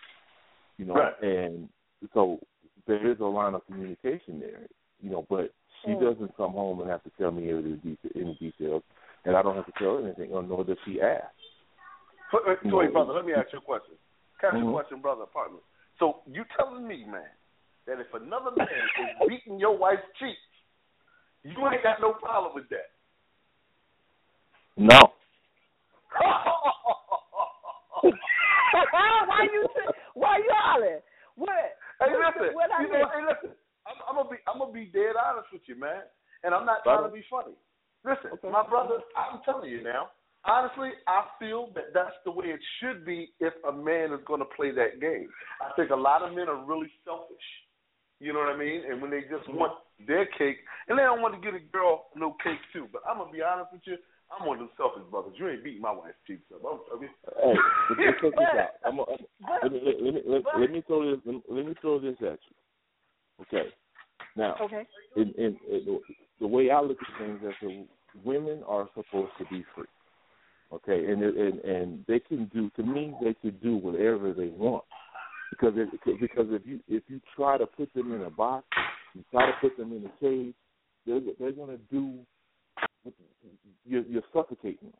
you know, Right. and so there is a line of communication there, you know, but she Mm. doesn't come home and have to tell me every detail, any details, and I don't have to tell her anything, or nor does she ask. So, uh, so wait, brother, let me ask you a question. Can I ask you Mhm. a question, brother, partner? So you telling me, man, that if another man is beating your wife's cheek, you ain't got no problem with that? No, why you why you hollering? What? Hey, listen, what I you know, miss? hey, listen. I'm, I'm gonna be, I'm gonna be dead honest with you, man, and I'm not trying to be funny. Listen, my brother, I'm telling you now. Honestly, I feel that that's the way it should be if a man is going to play that game. I think a lot of men are really selfish. You know what I mean? And when they just mm-hmm. want their cake, and they don't want to get a girl no cake too. But I'm gonna be honest with you, I'm one of them selfish brothers. You ain't beating my wife's cheeks up. I'm, I mean, Hey, let's check this out. I'm, I'm, let me let, let me let, let me throw this let me, let me throw this at you. Okay. Now, Okay. in, in, in the way I look at things is that women are supposed to be free. Okay, and and and they can do to me they can do whatever they want because it, because if you if you try to put them in a box, you try to put them in a cage, they're they're going to do you're, you're suffocating.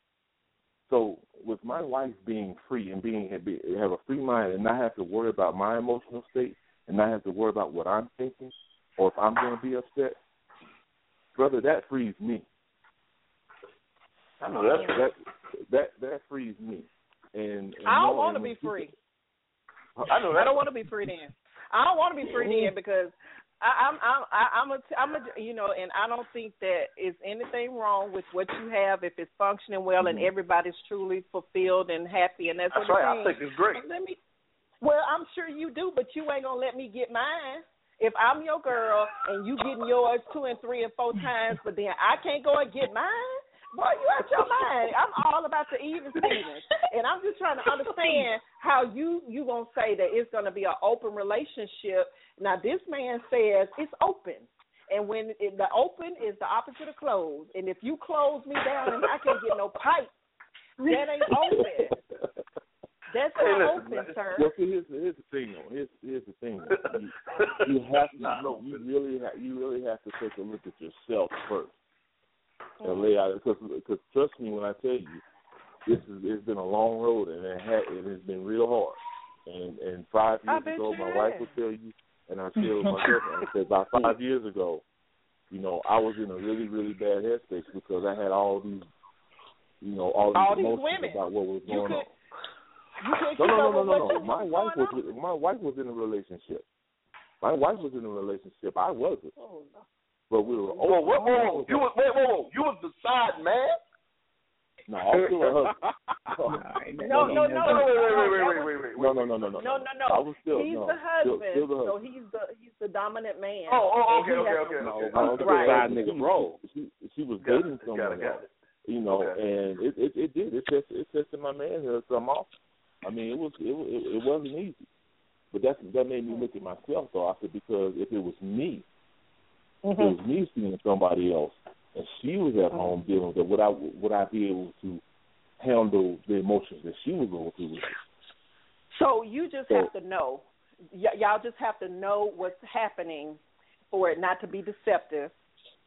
So with my wife being free and being have a free mind and not have to worry about my emotional state and not have to worry about what I'm thinking or if I'm going to be upset, brother, that frees me. I know that's that that that frees me. And, and I don't want to be free. I know. That. I don't want to be free then. I don't want to be free then because I, I'm I'm I'm a I'm a you know, and I don't think that is anything wrong with what you have if it's functioning well and Mm-hmm. everybody's truly fulfilled and happy and that's That's what right. I think it's great. Let me. Well, I'm sure you do, but you ain't gonna let me get mine. If I'm your girl and you getting yours two and three and four times, but then I can't go and get mine, boy, you out your mind. I'm all about the even Stevens, and I'm just trying to understand how you you gonna say that it's gonna be an open relationship. Now this man says it's open. And when it, the open is the opposite of closed, and if you close me down and I can't get no pipe, that ain't open. That's Hey, not listen, open, sir. Well, see, here's, here's the thing, though. Here's, here's the thing. Though. You, you have to, you, you really, have, you really have to take a look at yourself first and lay out. Because, because trust me when I tell you, this is it's been a long road and it had it has been real hard. And and five years ago, my have. wife will tell you, and I tell my girlfriend, I said about five years ago, you know, I was in a really really bad headspace because I had all these, you know, all these All these emotions women. about what was You going could- on. You can't No, no, no, no, no. My wife was with, my wife was in a relationship. My wife was in a relationship. I wasn't. Oh, But we were. Whoa, whoa, whoa, you was wait, whoa, whoa, you was the side man. No, I'm still a husband. No, no, no, Wait, wait, wait, wait, wait, wait, wait. No, no, no, no, no. No, no, no. I was still he's no, the husband, Still, still the so husband. he's the he's the dominant man. Oh, oh, And okay, he okay, has- okay, No, okay. I'm still Right. side nigga, bro. She, she was Got it, dating got someone it, got else. You know, Okay. and it, it it did. It tested it tested my manhood some off. I mean, it was it, it it wasn't easy. But that's that made me look at myself though. I said because if it was me, if it was me seeing somebody else, and she was at mm-hmm. home dealing with it, would I would I be able to handle the emotions that she was going through? With? So you just So- have to know. Y- y'all just have to know what's happening for it not to be deceptive.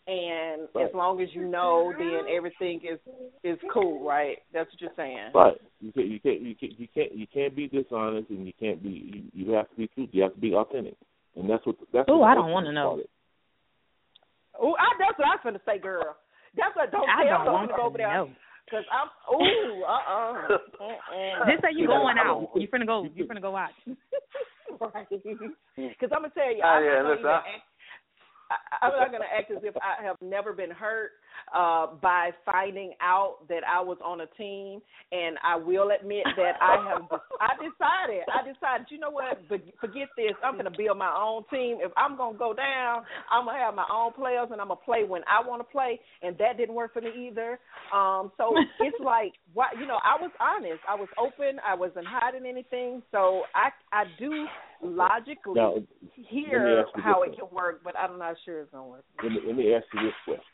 And as long as you know, then everything is is cool, right? That's what you're saying. Right. You can't you can't you can't you can't you can't be dishonest and you can't be you, you have to be true. You have to be authentic. And that's what that's Ooh, what I don't wanna know. Oh, I, that's what I was gonna say, girl. That's what don't I tell don't me want to go over there. know. Cause I'm ooh uh uh-uh. uh. Just say you going out. You finna go. You finna go out. right. Because I'm gonna tell you, Ah, I'm yeah, not listen, I- even act, I, I'm not gonna act as if I have never been hurt uh by finding out that I was on a team, and I will admit that I have. I decided. I decided. You know what? Forget this. I'm gonna build my own team. If I'm gonna go down, I'm gonna have my own players, and I'm gonna play when I want to play. And that didn't work for me either. Um, so it's like, what you know, I was honest. I was open. I wasn't hiding anything. So I I do logically Now, hear how it can work, but I'm not sure it's gonna work. Let me, let me ask you this question: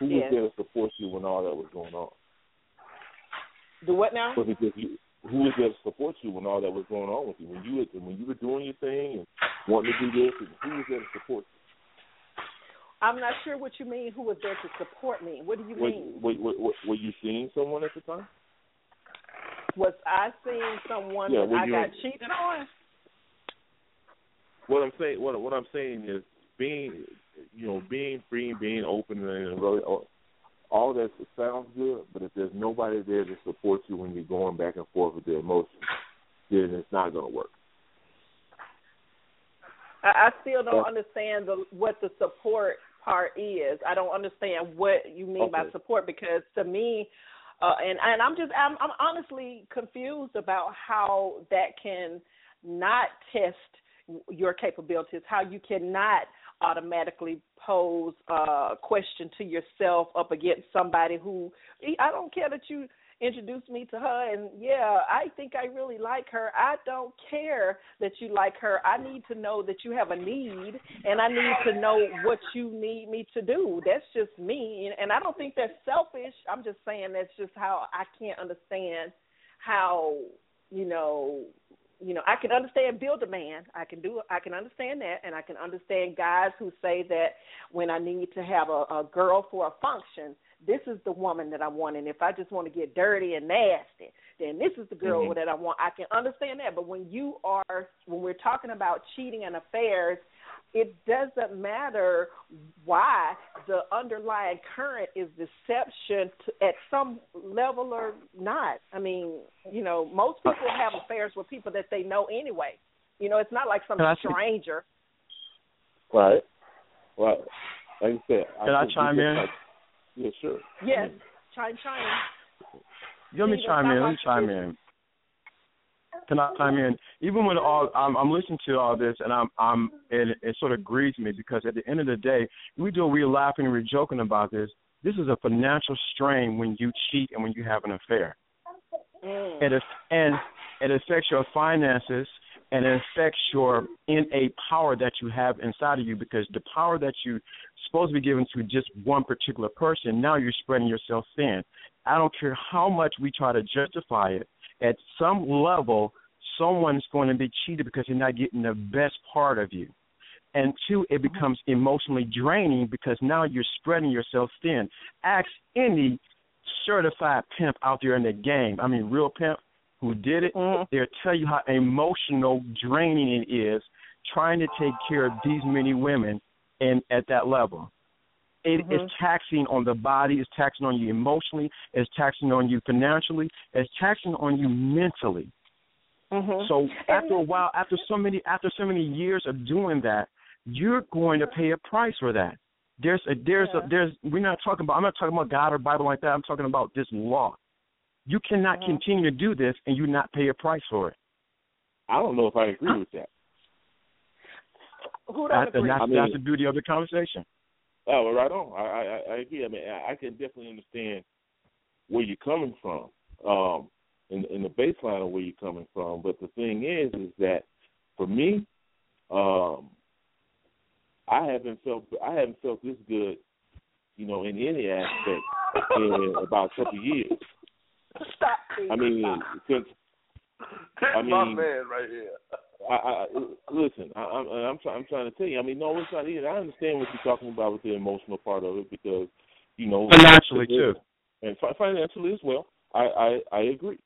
Who Yes. was there to support you when all that was going on? Do what now? Was it just you? Who was there to support you when all that was going on with you? When you were, when you were doing your thing and wanting to do this, and who was there to support you? I'm not sure what you mean. Who was there to support me? What do you Were, mean? were, were, were, you seeing someone at the time? Was I seeing someone Yeah, that I got cheated on? What I'm saying, what what I'm saying is being, you know, being free, being open, and really, all- all that sounds good. But if there's nobody there to support you when you're going back and forth with the emotions, then it's not going to work. I, I still don't Yeah. understand the what the support part is. I don't understand what you mean by support because to me, uh, and and I'm just I'm I'm honestly confused about how that can not test your capabilities. How you cannot automatically pose a question to yourself up against somebody who I don't care that you introduced me to her and yeah i think i really like her. I don't care that you like her. I need to know that you have a need and i need to know what you need me to do. That's just me and, i don't think that's selfish. I'm just saying that's just how i can't understand how you know you know, I can understand build a man. I can do I can understand that and I can understand guys who say that when I need to have a, a girl for a function, this is the woman that I want and if I just want to get dirty and nasty, then this is the girl Mm-hmm. that I want. I can understand that, but when you are when we're talking about cheating and affairs, it doesn't matter why the underlying current is deception to, at some level or not. I mean, you know, most people have affairs with people that they know anyway. You know, it's not like some Can I stranger. Right. Right. Like you said. Can I think chime in? just like- yeah, sure. Yes, chime chime. Let me Steve, chime in. Let me chime you- in. Can I chime in? Even with all, I'm, I'm listening to all this, and I'm, I'm, it, it sort of grieves me because at the end of the day, we do, we're laughing and we're joking about this. This is a financial strain when you cheat and when you have an affair. Mm. It is, and it affects your finances and it affects your innate power that you have inside of you because the power that you supposed to be given to just one particular person, now you're spreading yourself thin. I don't care how much we try to justify it. At some level, someone's going to be cheated because you're not getting the best part of you. And two, it becomes emotionally draining because now you're spreading yourself thin. Ask any certified pimp out there in the game, I mean, real pimp who did it, mm-hmm. they'll tell you how emotional draining it is trying to take care of these many women and at that level. It is Mhm. taxing on the body, it's taxing on you emotionally, it's taxing on you financially, it's taxing on you mentally. Mm-hmm. So after a while, after so many after so many years of doing that, you're going to pay a price for that. There's a there's a there's we're not talking about I'm not talking about God or Bible like that. I'm talking about this law. You cannot continue to do this and you not pay a price for it. I don't know if I agree with that. Who That, and that's, I mean- that's the beauty of the conversation. Oh, well, right on. I, I I agree. I mean, I, I can definitely understand where you're coming from, um, in in the baseline of where you're coming from. But the thing is, is that for me, um, I haven't felt I haven't felt this good, you know, in any aspect in about a couple of years. Stop. Steve. I mean, since I my man right here. I, I listen. I, I'm I'm, try, I'm trying to tell you. I mean, no, it's not either. I understand what you're talking about with the emotional part of it because you know Financially, too. and fi- financially as well. I I, I agree.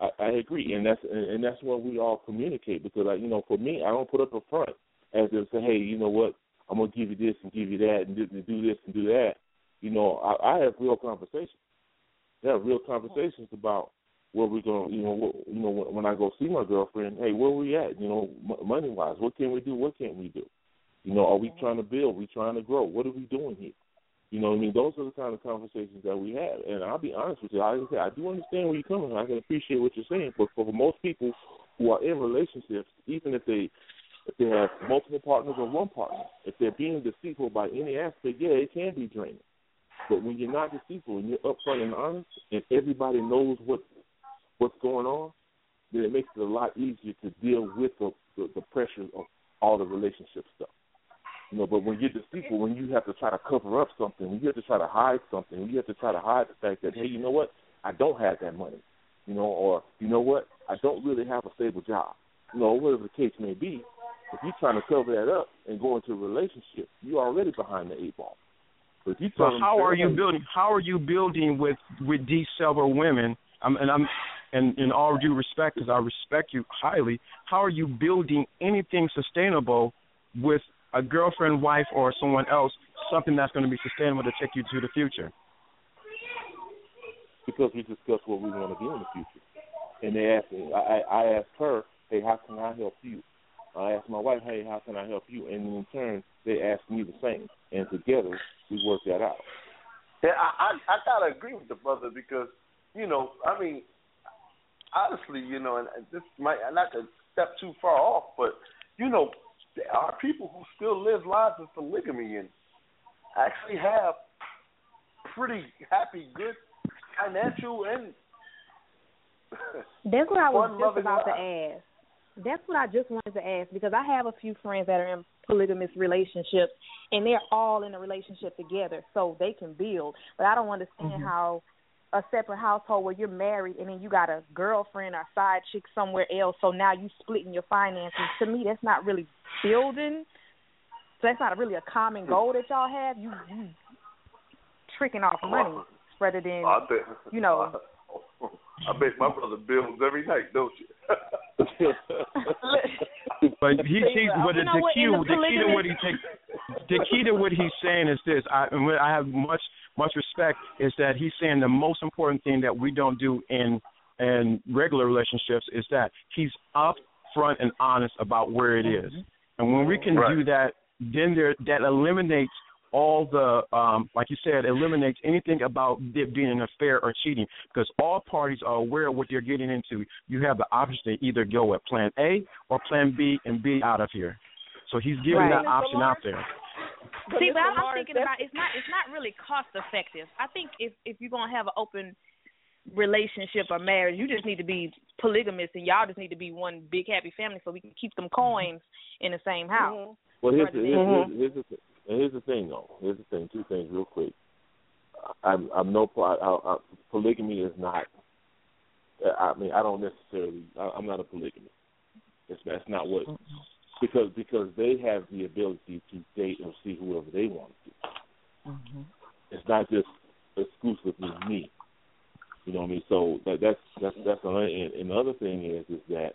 I, I agree, and that's and that's what we all communicate because I, you know, for me, I don't put up a front as if say, hey, you know what, I'm gonna give you this and give you that and do, and do this and do that. You know, I, I have real conversations. I have real conversations about where we're going. You know, what, you know, when, I go see my girlfriend, hey, where we at? You know, money wise, what can we do? What can't we do? You know, are we trying to build? we trying to grow? What are we doing here? You know, I mean, those are the kind of conversations that we have. And I'll be honest with you, I say, I do understand where you're coming from. I can appreciate what you're saying, but for most people who are in relationships, even if they if they have multiple partners or one partner, if they're being deceitful by any aspect, yeah, it can be draining. But when you're not deceitful and you're upfront and honest, and everybody knows what what's going on, then it makes it a lot easier to deal with the the, the pressure of all the relationship stuff. You know, but when you're deceitful, when you have to try to cover up something, when you have to try to hide something, when you have to try to hide the fact that, hey, you know what, I don't have that money, you know, or you know what, I don't really have a stable job, you know, whatever the case may be. If you're trying to cover that up and go into a relationship, you're already behind the eight ball. But if you So them, how are you building? How are you building with with these several women? I'm, and I'm, and in all due respect, because I respect you highly, how are you building anything sustainable with a girlfriend, wife, or someone else? Something that's going to be sustainable to take you to the future. because we discussed what we want to do in the future. And they asked me, I, I asked her, hey, how can I help you? I asked my wife, hey, how can I help you? And in turn, they asked me the same. And together, we worked that out. Yeah, I, I I gotta agree with the brother because you know I mean honestly you know and and this might not to step too far off but you know there are people who still live lives of polygamy and actually have pretty happy good financial and That's what I was just about to ask. That's what I just wanted to ask because I have a few friends that are in polygamous relationships and they're all in a relationship together so they can build. But I don't understand Mm-hmm. how a separate household where you're married and then you got a girlfriend or side chick somewhere else. So now you splitting your finances. To me, that's not really building. So that's not really a common goal that y'all have. You, you tricking off money rather than I bet, you know. I bet my brother bills every night, don't you? but he, he but the, the key the the key to what he polygamy- take the key to what he's saying is this. I I have much much respect is that he's saying the most important thing that we don't do in in regular relationships is that he's upfront and honest about where it is. And when we can Right. do that, then there that eliminates all the um like you said eliminates anything about it being an affair or cheating because all parties are aware of what they're getting into you have the option to either go with plan a or plan b and be out of here so he's giving Right. that option out there See, Mr. but I'm, I'm Lawrence, thinking about it's not it's not really cost effective. I think if if you're gonna have an open relationship or marriage, you just need to be polygamous and y'all just need to be one big happy family so we can keep them coins in the same house. Well, here's the, Rather here's, than- here's, here's the and here's the thing though. Here's the thing. Two things real quick. I'm I'm no I, I, I, polygamy is not. I mean I don't necessarily. I, I'm not a polygamist. That's that's not what because because they have the ability to date or see whoever they want to. Mm-hmm. It's not just exclusively me. You know what I mean? So that that's that's that's another. And, and the other thing is is that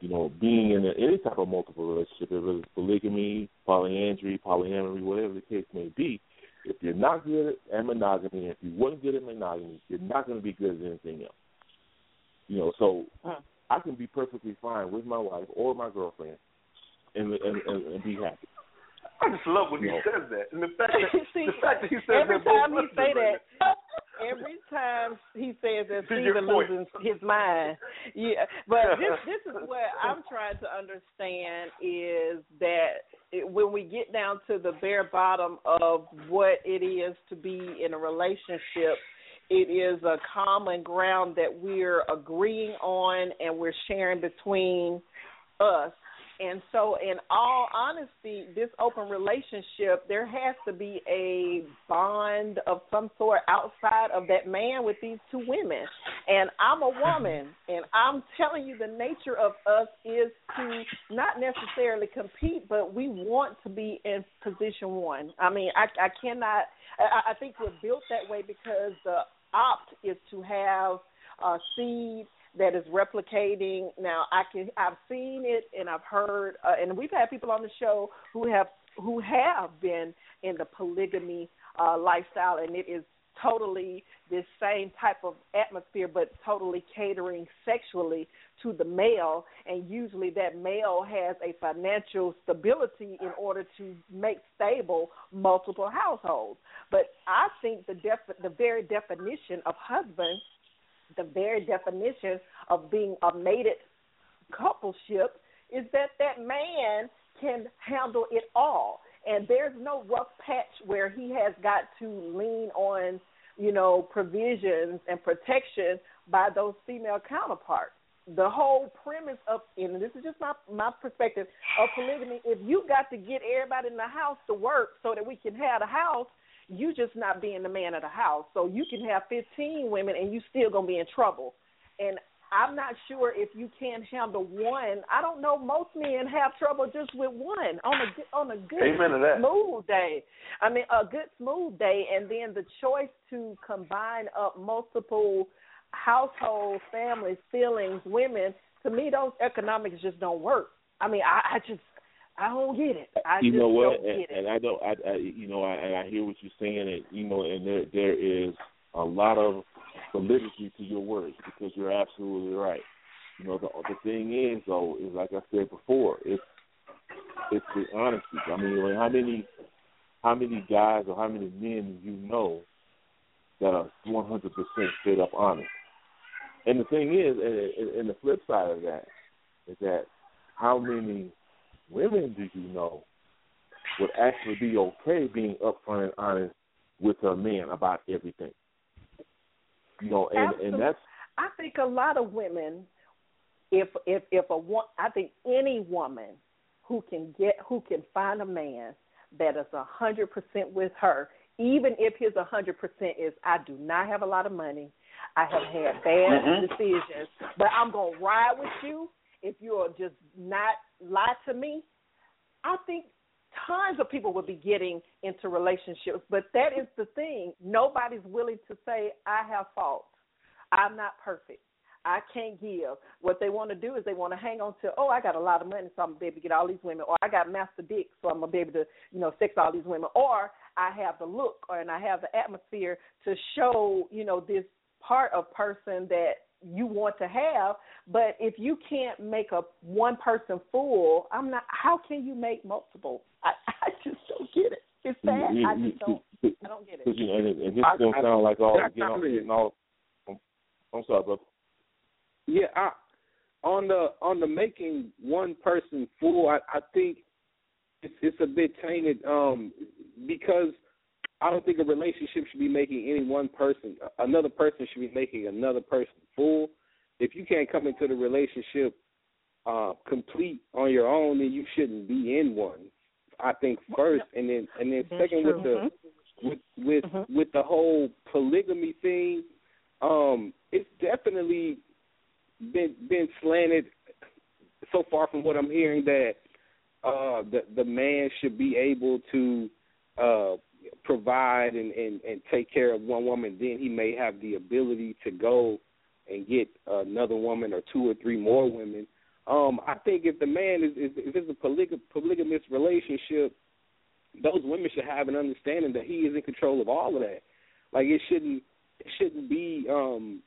you know, being in a, any type of multiple relationship, whether it's polygamy, polyandry, polyamory, whatever the case may be, if you're not good at monogamy, if you weren't good at monogamy, you're not going to be good at anything else. You know, so mm. I can be perfectly fine with my wife or my girlfriend and and, and, and be happy. I just love when he No. says that, and the fact that See, the fact that he says every that both time he listeners say right that, every time he says that, To your Stephen loses his mind. Yeah, but this this is what I'm trying to understand is that it, when we get down to the bare bottom of what it is to be in a relationship, it is a common ground that we're agreeing on and we're sharing between us. And so, in all honesty, this open relationship, there has to be a bond of some sort outside of that man with these two women. And I'm a woman, and I'm telling you, the nature of us is to not necessarily compete, but we want to be in position one. I mean, I, I cannot. I, I think we're built that way because the opt is to have uh, seed that is replicating. Now, I can I've seen it and I've heard, uh, and we've had people on the show who have who have been in the polygamy uh, lifestyle, and it is totally this same type of atmosphere, but totally catering sexually to the male, and usually that male has a financial stability in order to make stable multiple households. But I think the def- the very definition of husband the very definition of being a mated coupleship is that that man can handle it all. And there's no rough patch where he has got to lean on you know provisions and protection by those female counterparts. The whole premise of and this is just my my perspective of polygamy if you got to get everybody in the house to work so that we can have a house you just not being the man of the house. So you can have 15 women and you still going to be in trouble. And I'm not sure if you can handle one. I don't know. Most men have trouble just with one on a good, on a good Amen to that. smooth day. I mean, a good smooth day, and then the choice to combine up multiple households, families, feelings, women. To me, those economics just don't work. I mean, I, I just I don't get it. I you know what? And, and I don't. I, I you know, I, and I hear what you're saying, and you know, and there there is a lot of validity to your words because you're absolutely right. You know, the the thing is though is like I said before, it's it's the honesty. I mean, like, how many how many guys or how many men do you know that are 100% straight up honest? And the thing is, and- and the flip side of that is that how many women do you know would actually be okay being upfront and honest with a man about everything? You know, and and that's I think a lot of women, if if if a one, I think any woman who can get who can find a man that is a hundred percent with her, even if his a hundred percent is I do not have a lot of money, I have had bad Mhm. decisions, but I'm gonna ride with you if you'll just not lie to me. I think tons of people will be getting into relationships, but that is the thing. Nobody's willing to say I have faults. I'm not perfect. I can't give. What they want to do is they want to hang on to, oh, I got a lot of money, so I'm gonna be able to get all these women, or I got master dick, so I'm gonna be able to, you know, sex all these women, or I have the look, or and I have the atmosphere to show, you know, this part of person that you want to have. But if you can't make a one person fool, I'm not. How can you make multiple? I, I just don't get it. It's sad. You- I just don't. I don't get it. Cause you, and, and this I- is gonna I- sound like all I- getting all, I- getting all. I'm, I'm sorry, brother. Yeah, I, on the on the making one person fool, I, I think it's it's a bit tainted um, because I don't think a relationship should be making any one person another person should be making another person fool. If you can't come into the relationship uh, complete on your own, then you shouldn't be in one. I think first, and then and then That's second true. with the with with with the whole polygamy thing, um, it's definitely been been slanted so far from what I'm hearing that uh the the man should be able to uh provide and, and, and take care of one woman, then he may have the ability to go and get another woman or two or three more women. Um, I think if the man is, is it's a polyg- polygamous relationship, those women should have an understanding that he is in control of all of that. Like it shouldn't it shouldn't be um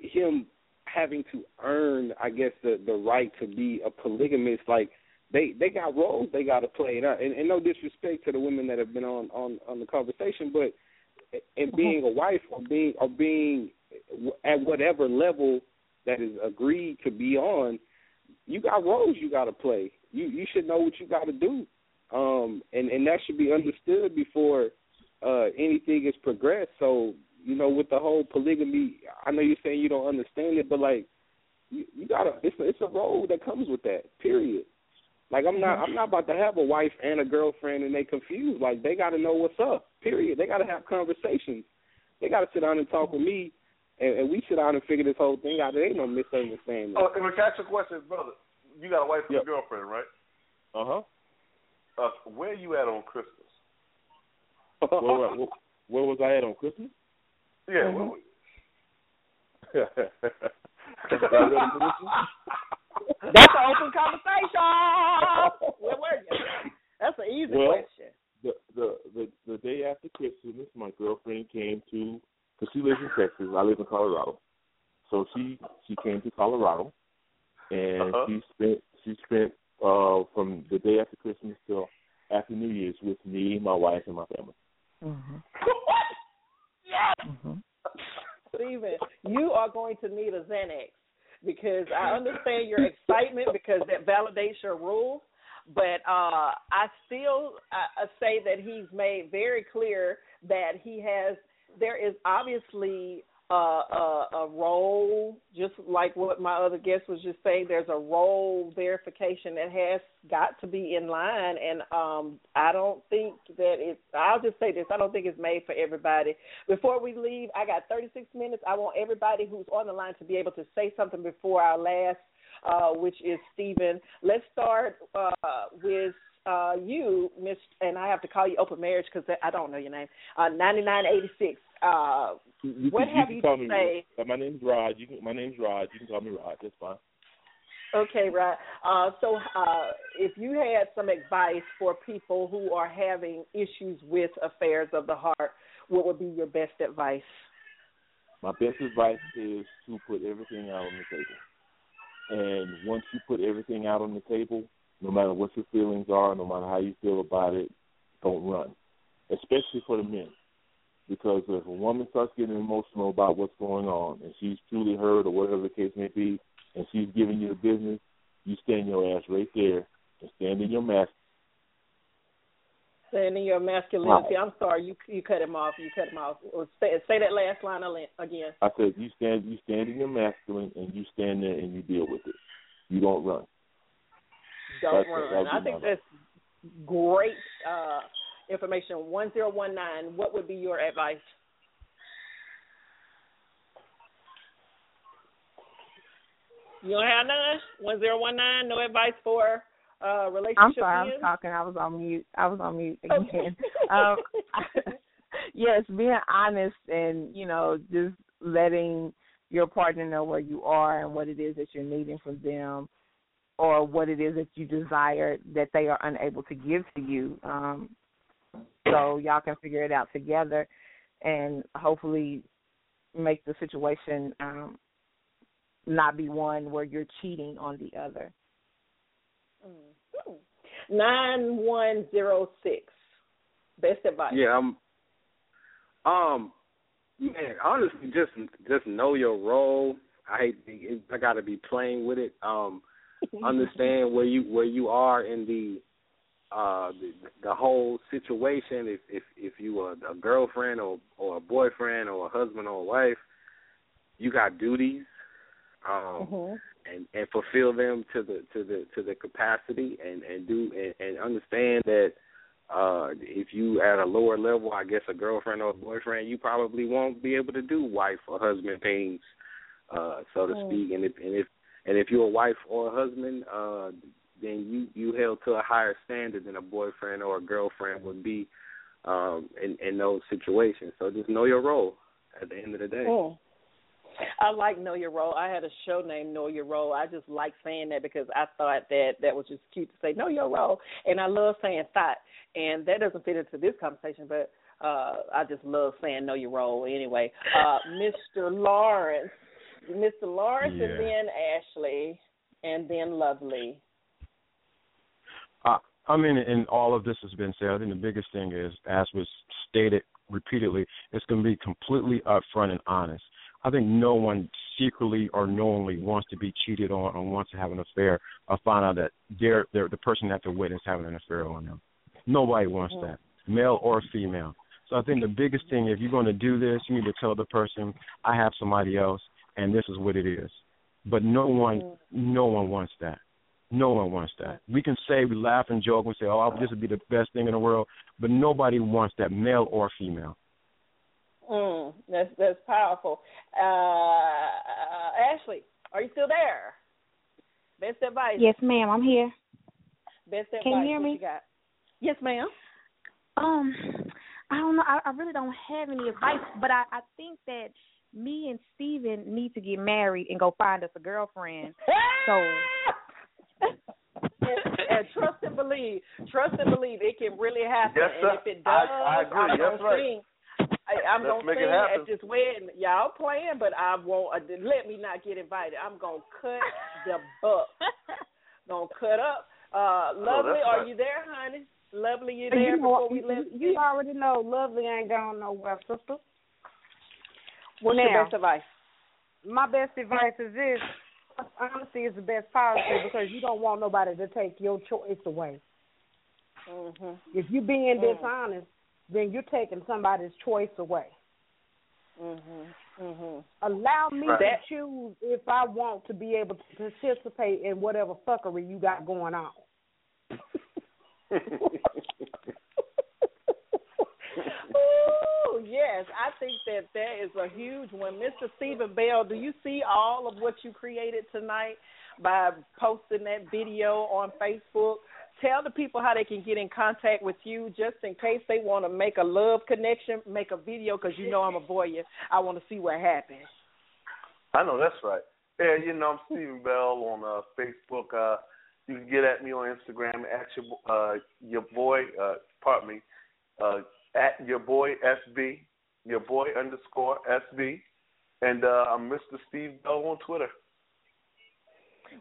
him having to earn, I guess, the the right to be a polygamist. Like they they got roles they got to play. And, I- and, and no disrespect to the women that have been on on on the conversation, but in being a wife or being or being at whatever level that is agreed to be on, you got roles you got to play. You you should know what you got to do, um, and and that should be understood before uh, anything is progressed. So you know, with the whole polygamy, I know you're saying you don't understand it, but like you, you gotta, it's a, it's a role that comes with that. Period. Like I'm not, I'm not about to have a wife and a girlfriend and they confused. Like they got to know what's up. Period. They got to have conversations. They got to sit down and talk with me, and, and we sit down and figure this whole thing out. There ain't no misunderstanding. Oh, and catch your question, brother. You got a wife and Yep. a girlfriend, right? Uh huh. Uh, where you at on Christmas? where, where, where was I at on Christmas? Yeah. Mm-hmm. where- Y'all ready for this one? That's an open conversation. Where were you? That's an easy Well, question. the the the the day after Christmas, my girlfriend came to because she lives in Texas. I live in Colorado, so she she came to Colorado, and Uh-huh. she spent she spent uh from the day after Christmas till after New Year's with me, my wife, and my family. Mm-hmm. Stephen, you are going to need a Xanax because I understand your excitement because that validates your rules. But uh, I still uh, say that he's made very clear that he has. There is obviously a, a, a role, just like what my other guest was just saying. There's a role verification that has got to be in line, and um, I don't think that it's. I'll just say this: I don't think it's made for everybody. Before we leave, I got 36 minutes. I want everybody who's on the line to be able to say something before our last, uh, which is Stephen. Let's start uh, with uh, you, Miss, and I have to call you Open Marriage because I don't know your name. Uh, 9986. Uh, You, what can, have you you call to me, say? Uh, my name's Rod. You can, my name's Rod. You can call me Rod. That's fine. Okay, right. Uh, so, uh, if you had some advice for people who are having issues with affairs of the heart, what would be your best advice? My best advice is to put everything out on the table. And once you put everything out on the table, no matter what your feelings are, no matter how you feel about it, don't run. Especially for the men. Because if a woman starts getting emotional about what's going on and she's truly hurt or whatever the case may be, and she's giving you the business, you stand your ass right there and stand in your mask. Saying your masculinity. I'm sorry, you you cut him off. You cut him off. Say, say that last line again. I said you stand you stand in your masculine and you stand there and you deal with it. You don't run. Don't run. I think my that's great uh, information. One zero one nine. What would be your advice? You don't have none. One zero one nine. No advice for uh relationship. I'm sorry, is? I'm talking. I was on mute. I was on mute again. um, yes, being honest and you know just letting your partner know where you are and what it is that you're needing from them or what it is that you desire that they are unable to give to you um so y'all can figure it out together and hopefully make the situation um not be one where you're cheating on the other Nine one zero six. Best advice. Yeah, I'm. Um, man, honestly, just just know your role. I hate. I got to be playing with it. Um, understand where you where you are in the uh the, the whole situation. If if if you are a girlfriend or or a boyfriend or a husband or a wife, you got duties. Um, Mm-hmm. and and fulfill them to the to the to the capacity and and do and, and understand that uh if you at a lower level i guess a girlfriend or a boyfriend you probably won't be able to do wife or husband things uh so to Mm. speak and if and if and if you're a wife or a husband uh then you you held to a higher standard than a boyfriend or a girlfriend would be um in in those situations so just know your role at the end of the day Mm. I like Know Your Role. I had a show named Know Your Role. I just like saying that because I thought that that was just cute to say Know Your Role, and I love saying thought, and that doesn't fit into this conversation, but uh I just love saying Know Your Role anyway. Uh Mr. Lawrence, Mr. Lawrence, Yeah. and then Ashley, and then Lovely. Uh, I mean, and all of this has been said. I think the biggest thing is, as was stated repeatedly, it's going to be completely upfront and honest. I think no one secretly or knowingly wants to be cheated on or wants to have an affair or find out that they're, they're the person that they're with is having an affair on them. Nobody wants that, male or female. So I think the biggest thing, if you're going to do this, you need to tell the person, I have somebody else, and this is what it is. But no one, no one wants that. No one wants that. We can say, we laugh and joke and say, oh, this would be the best thing in the world, but nobody wants that, male or female. Mm, that's that's powerful. Uh, Ashley, are you still there? Best advice. Yes, ma'am. I'm here. Best advice. Can you hear me? You got? Yes, ma'am. Um, I don't know. I, I really don't have any advice, but I, I think that me and Stephen need to get married and go find us a girlfriend. So and trust and believe. Trust and believe it can really happen. Yes, sir. And if it does, I- I agree. am That's gonna right. sing. I, I'm gonna make it sing happen. at this wedding. Y'all playing, but I won't. Uh, let me not get invited. I'm gonna cut the buck. gonna cut up. Uh, lovely, that's are right. you there, honey? Lovely, you You there know, before we you, you already know Lovely ain't going nowhere, sister. What's now, your best advice? My best advice is this: honesty is the best policy because you don't want nobody to take your choice away. Mm-hmm. If you're being Mm. dishonest, then you're taking somebody's choice away. Mm-hmm. Mm-hmm. Allow me Right. to choose if I want to be able to participate in whatever fuckery you got going on. Ooh, yes, I think that that is a huge one. Mr. Stephen Bell, do you see all of what you created tonight by posting that video on Facebook? Tell the people how they can get in contact with you just in case they want to make a love connection, make a video because you know I'm a voyeur. I want to see what happens. I know that's right. Yeah, you know I'm Stephen Bell on uh, Facebook. Uh, you can get at me on Instagram at your uh, your boy. Uh, pardon me. Uh, at your boy SB. Your boy underscore SB. And uh, I'm Mr. Steve Bell on Twitter.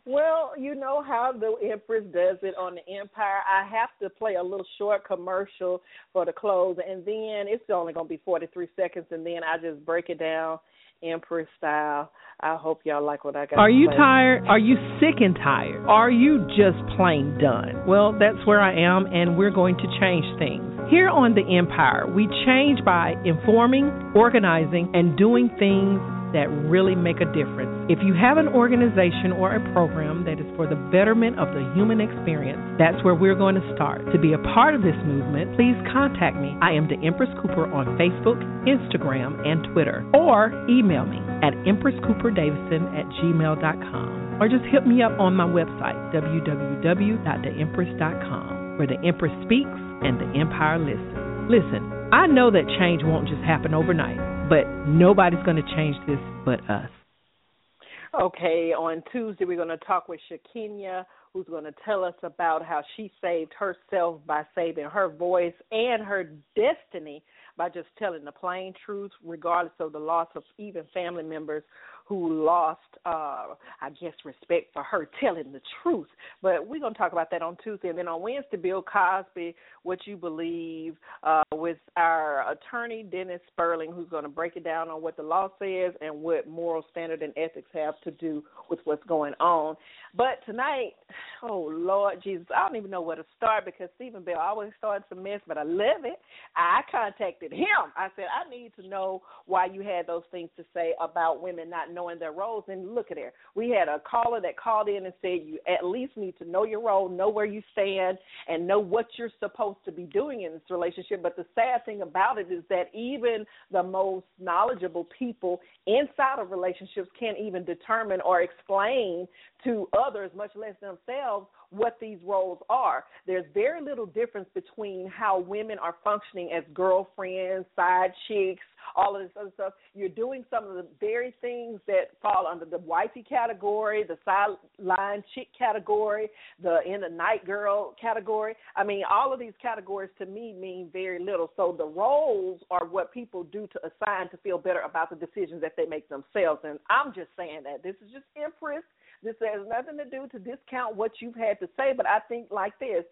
Well, you know how the Empress does it on the Empire. I have to play a little short commercial for the close, and then it's only going to be 43 seconds, and then I just break it down Empress style. I hope y'all like what I got. Are you play. tired? Are you sick and tired? Are you just plain done? Well, that's where I am, and we're going to change things. Here on The Empire, we change by informing, organizing, and doing things that really make a difference. If you have an organization or a program that is for the betterment of the human experience, that's where we're going to start. To be a part of this movement, please contact me. I am the Empress Cooper on Facebook, Instagram, and Twitter, or email me at empresscooperdavison at gmail.com, or just hit me up on my website, www.theempress.com, where the Empress speaks and the Empire listens. Listen, I know that change won't just happen overnight, but nobody's going to change this but us. Okay, on Tuesday we're going to talk with Shakenya, who's going to tell us about how she saved herself by saving her voice and her destiny by just telling the plain truth, regardless of the loss of even family members who lost, uh, I guess, respect for her telling the truth. But we're going to talk about that on Tuesday. And then on Wednesday, Bill Cosby, What You Believe, uh, with our attorney, Dennis Sperling, who's going to break it down on what the law says and what moral standard and ethics have to do with what's going on. But tonight, oh, Lord Jesus, I don't even know where to start because Stephen Bell always starts a mess, but I love it. I contacted him. I said, I need to know why you had those things to say about women not knowing their roles. And look at there. We had a caller that called in and said you at least need to know your role, know where you stand, and know what you're supposed to be doing in this relationship. But the sad thing about it is that even the most knowledgeable people inside of relationships can't even determine or explain to others, much less themselves, what these roles are. There's very little difference between how women are functioning as girlfriends, side chicks, all of this other stuff. You're doing some of the very things that fall under the wifey category, the sideline chick category, the in the night girl category. I mean, all of these categories to me mean very little. So the roles are what people do to assign to feel better about the decisions that they make themselves. And I'm just saying that this is just Empress this has nothing to do to discount what you've had to say, but I think like this,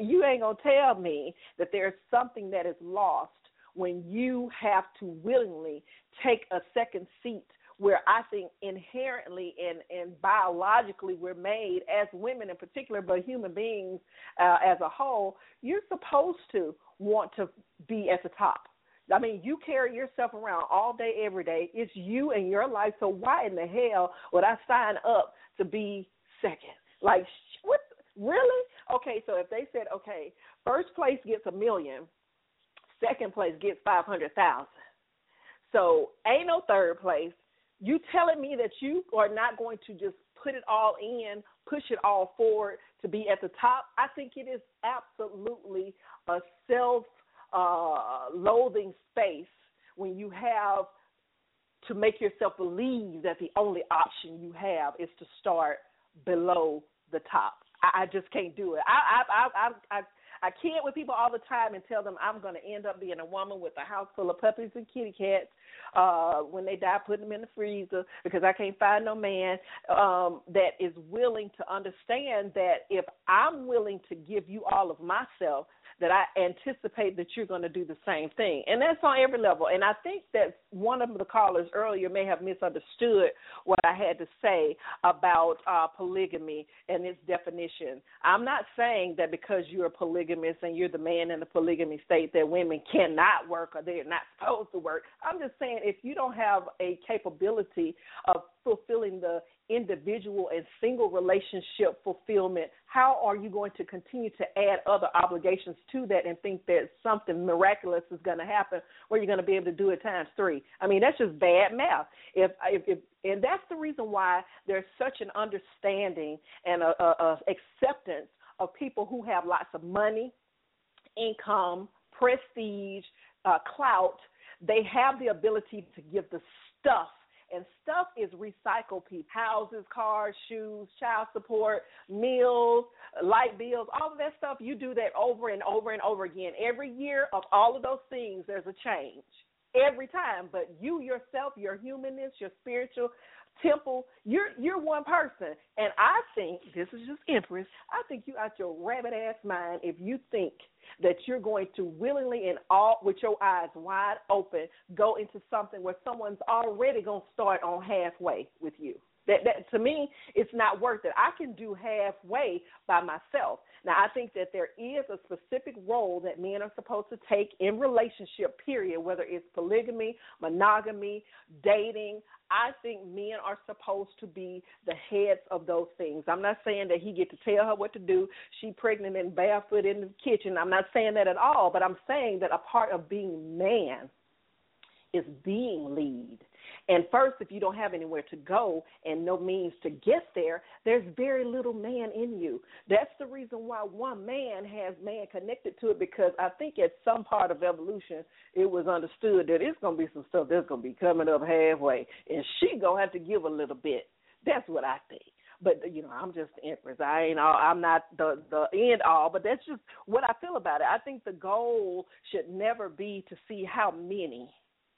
you ain't gonna tell me that there's something that is lost when you have to willingly take a second seat where I think inherently and, and biologically we're made as women in particular, but human beings uh, as a whole, you're supposed to want to be at the top. I mean, you carry yourself around all day, every day. It's you and your life. So why in the hell would I sign up to be second? Like, what? Really? Okay, so if they said, okay, first place gets a million, second place gets five hundred thousand. So ain't no third place. You telling me that you are not going to just put it all in, push it all forward to be at the top? I think it is absolutely a self uh, loathing space when you have to make yourself believe that the only option you have is to start below the top. I, I just can't do it. I I I I I can't with people all the time and tell them I'm going to end up being a woman with a house full of puppies and kitty cats. Uh, when they die, putting them in the freezer because I can't find no man um, that is willing to understand that if I'm willing to give you all of myself, that I anticipate that you're going to do the same thing. And that's on every level. And I think that one of the callers earlier may have misunderstood what I had to say about uh, polygamy and its definition. I'm not saying that because you're a polygamist and you're the man in the polygamy state that women cannot work or they're not supposed to work. I'm just saying if you don't have a capability of fulfilling the individual and single relationship fulfillment, how are you going to continue to add other obligations to that and think that something miraculous is going to happen where you're going to be able to do it times three? I mean, that's just bad math. If, if, if and that's the reason why there's such an understanding and a, a, a acceptance of people who have lots of money, income, prestige, uh, clout. They have the ability to give the stuff and stuff is recycled people houses cars shoes child support meals light bills all of that stuff you do that over and over and over again. Every year of all of those things there's a change. Every time but you yourself your humanness your spiritual temple you're you're one person and i think this is just empress i think you out your rabbit ass mind if you think that you're going to willingly and all with your eyes wide open go into something where someone's already to start on halfway with you. That that to me, it's not worth it. I can do halfway by myself. Now, I think that there is a specific role that men are supposed to take in relationship. Period. Whether it's polygamy, monogamy, dating. I think men are supposed to be the heads of those things. I'm not saying that he get to tell her what to do. She pregnant and barefoot in the kitchen. I'm not saying that at all. But I'm saying that a part of being man is being lead. And first, if you don't have anywhere to go and no means to get there, there's very little man in you. That's the reason why one man has man connected to it because I think at some part of evolution it was understood that it's gonna be some stuff that's gonna be coming up halfway, and she gonna have to give a little bit. That's what I think but you know i'm just the empress i ain't all i'm not the the end all but that's just what i feel about it i think the goal should never be to see how many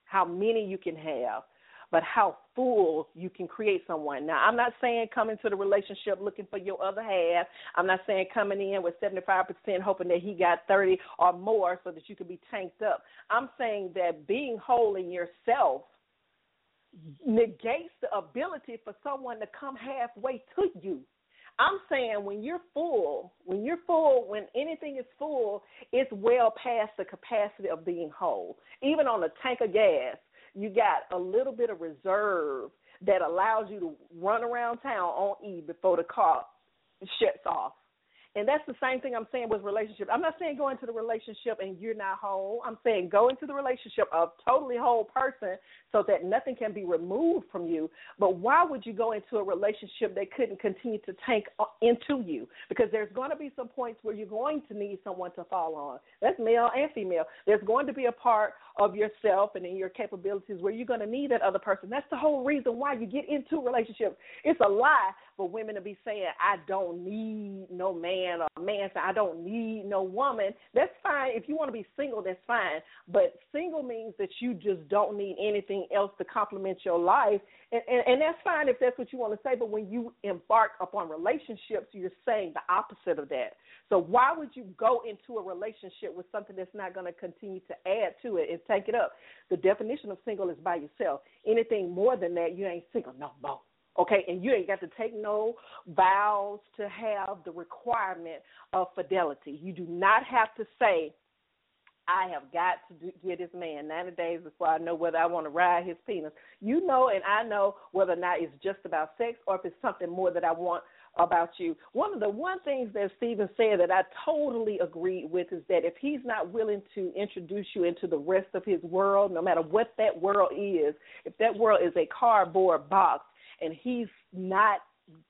how many you can have, but how full you can create someone. Now, I'm not saying come into the relationship looking for your other half. I'm not saying coming in with 75% hoping that he got 30 or more so that you can be tanked up. I'm saying that being whole in yourself negates the ability for someone to come halfway to you. I'm saying when you're full, when you're full, when anything is full, it's well past the capacity of being whole. Even on a tank of gas, you got a little bit of reserve that allows you to run around town on E before the car shuts off. And that's the same thing I'm saying with relationship. I'm not saying go into the relationship and you're not whole. I'm saying go into the relationship of totally whole person so that nothing can be removed from you. But why would you go into a relationship that couldn't continue to tank into you? Because there's going to be some points where you're going to need someone to fall on. That's male and female. There's going to be a part of yourself and in your capabilities where you're going to need that other person. That's the whole reason why you get into relationships. It's a lie for women to be saying, I don't need no man, or man saying, I don't need no woman. That's fine. If you want to be single, that's fine. But single means that you just don't need anything else to complement your life. And, and, and that's fine if that's what you want to say. But when you embark upon relationships, you're saying the opposite of that. So why would you go into a relationship with something that's not going to continue to add to it and take it up? The definition of single is by yourself. Anything more than that, you ain't single no more. Okay, and you ain't got to take no vows to have the requirement of fidelity. You do not have to say, I have got to do, get this man 90 days before I know whether I want to ride his penis. You know, and I know whether or not it's just about sex or if it's something more that I want about you. One of the one things that Stephen said that I totally agreed with is that if he's not willing to introduce you into the rest of his world, no matter what that world is, if that world is a cardboard box, and he's not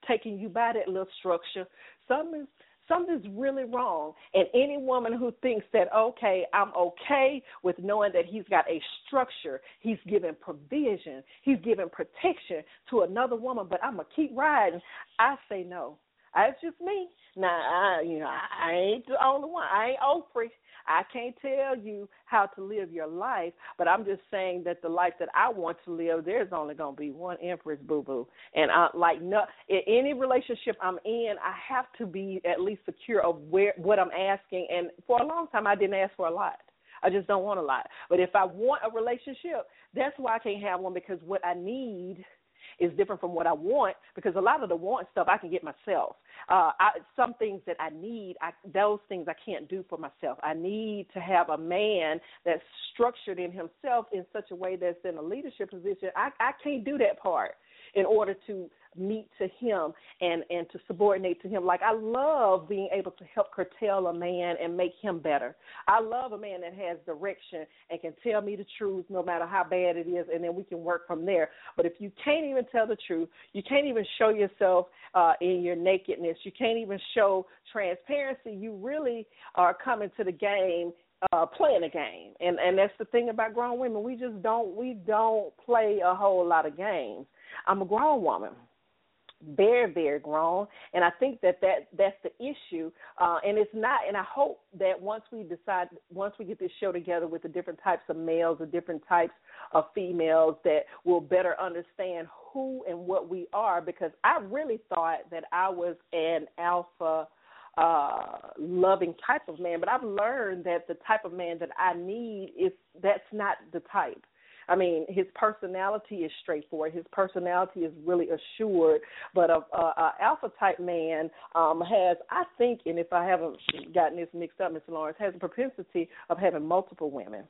taking you by that little structure, something's something's really wrong. And any woman who thinks that okay, I'm okay with knowing that he's got a structure, he's giving provision, he's giving protection to another woman, but I'm gonna keep riding. I say no. Ah, That's just me. Now, I, you know, I ain't the only one. I ain't Oprah. I can't tell you how to live your life, but I'm just saying that the life that I want to live, there's only going to be one Empress Boo Boo, and I like no in any relationship I'm in, I have to be at least secure of where what I'm asking. And for a long time, I didn't ask for a lot. I just don't want a lot. But if I want a relationship, that's why I can't have one because what I need is different from what I want because a lot of the want stuff I can get myself. Uh, I, some things that I need, I, those things I can't do for myself. I need to have a man that's structured in himself in such a way that's in a leadership position. I, I can't do that part in order to meet to him and and to subordinate to him. Like i love being able to help curtail a man and make him better. I love a man that has direction and can tell me the truth no matter how bad it is and then we can work from there. But if you can't even tell the truth you can't even show yourself uh in your nakedness you can't even show transparency you really are coming to the game uh playing a game. And and that's the thing about grown women. We just don't we don't play a whole lot of games. I'm a grown woman very very grown. And i think that that that's the issue. Uh and it's not and i hope that once we decide once we get this show together with the different types of males the different types of females that will better understand who and what we are. Because i really thought that i was an alpha uh loving type of man. But i've learned that the type of man that i need is that's not the type I mean, his personality is straightforward. His personality is really assured. But a, a, a alpha type man um, has, I think, and if I haven't gotten this mixed up, Mr. Lawrence, has a propensity of having multiple women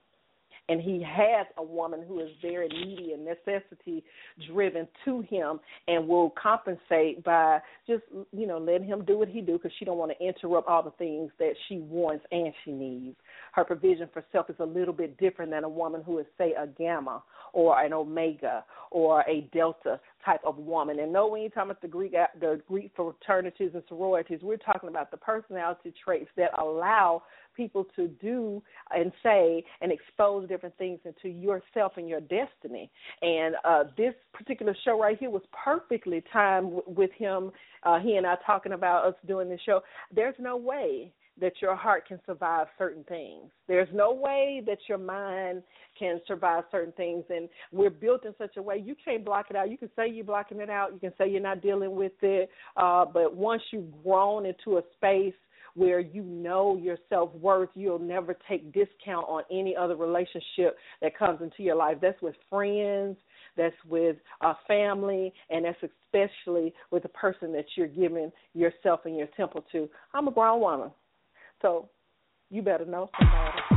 and he has a woman who is very needy and necessity driven to him and will compensate by just you know letting him do what he do because she don't want to interrupt all the things that she wants and she needs. Her provision for self is a little bit different than a woman who is say a gamma or an omega or a delta type of woman. And no, when you're talking about the Greek the Greek fraternities and sororities, we're talking about the personality traits that allow people to do and say and expose different things into yourself and your destiny. And uh, this particular show right here was perfectly timed with him. Uh, he and I talking about us doing this show. There's no way that your heart can survive certain things. There's no way that your mind can survive certain things. And we're built in such a way you can't block it out. You can say you're blocking it out, you can say you're not dealing with it. Uh, but once you've grown into a space where you know your self worth, you'll never take discount on any other relationship that comes into your life. That's with friends, that's with a family, and that's especially with the person that you're giving yourself and your temple to. I'm a grown woman. So you better know somebody.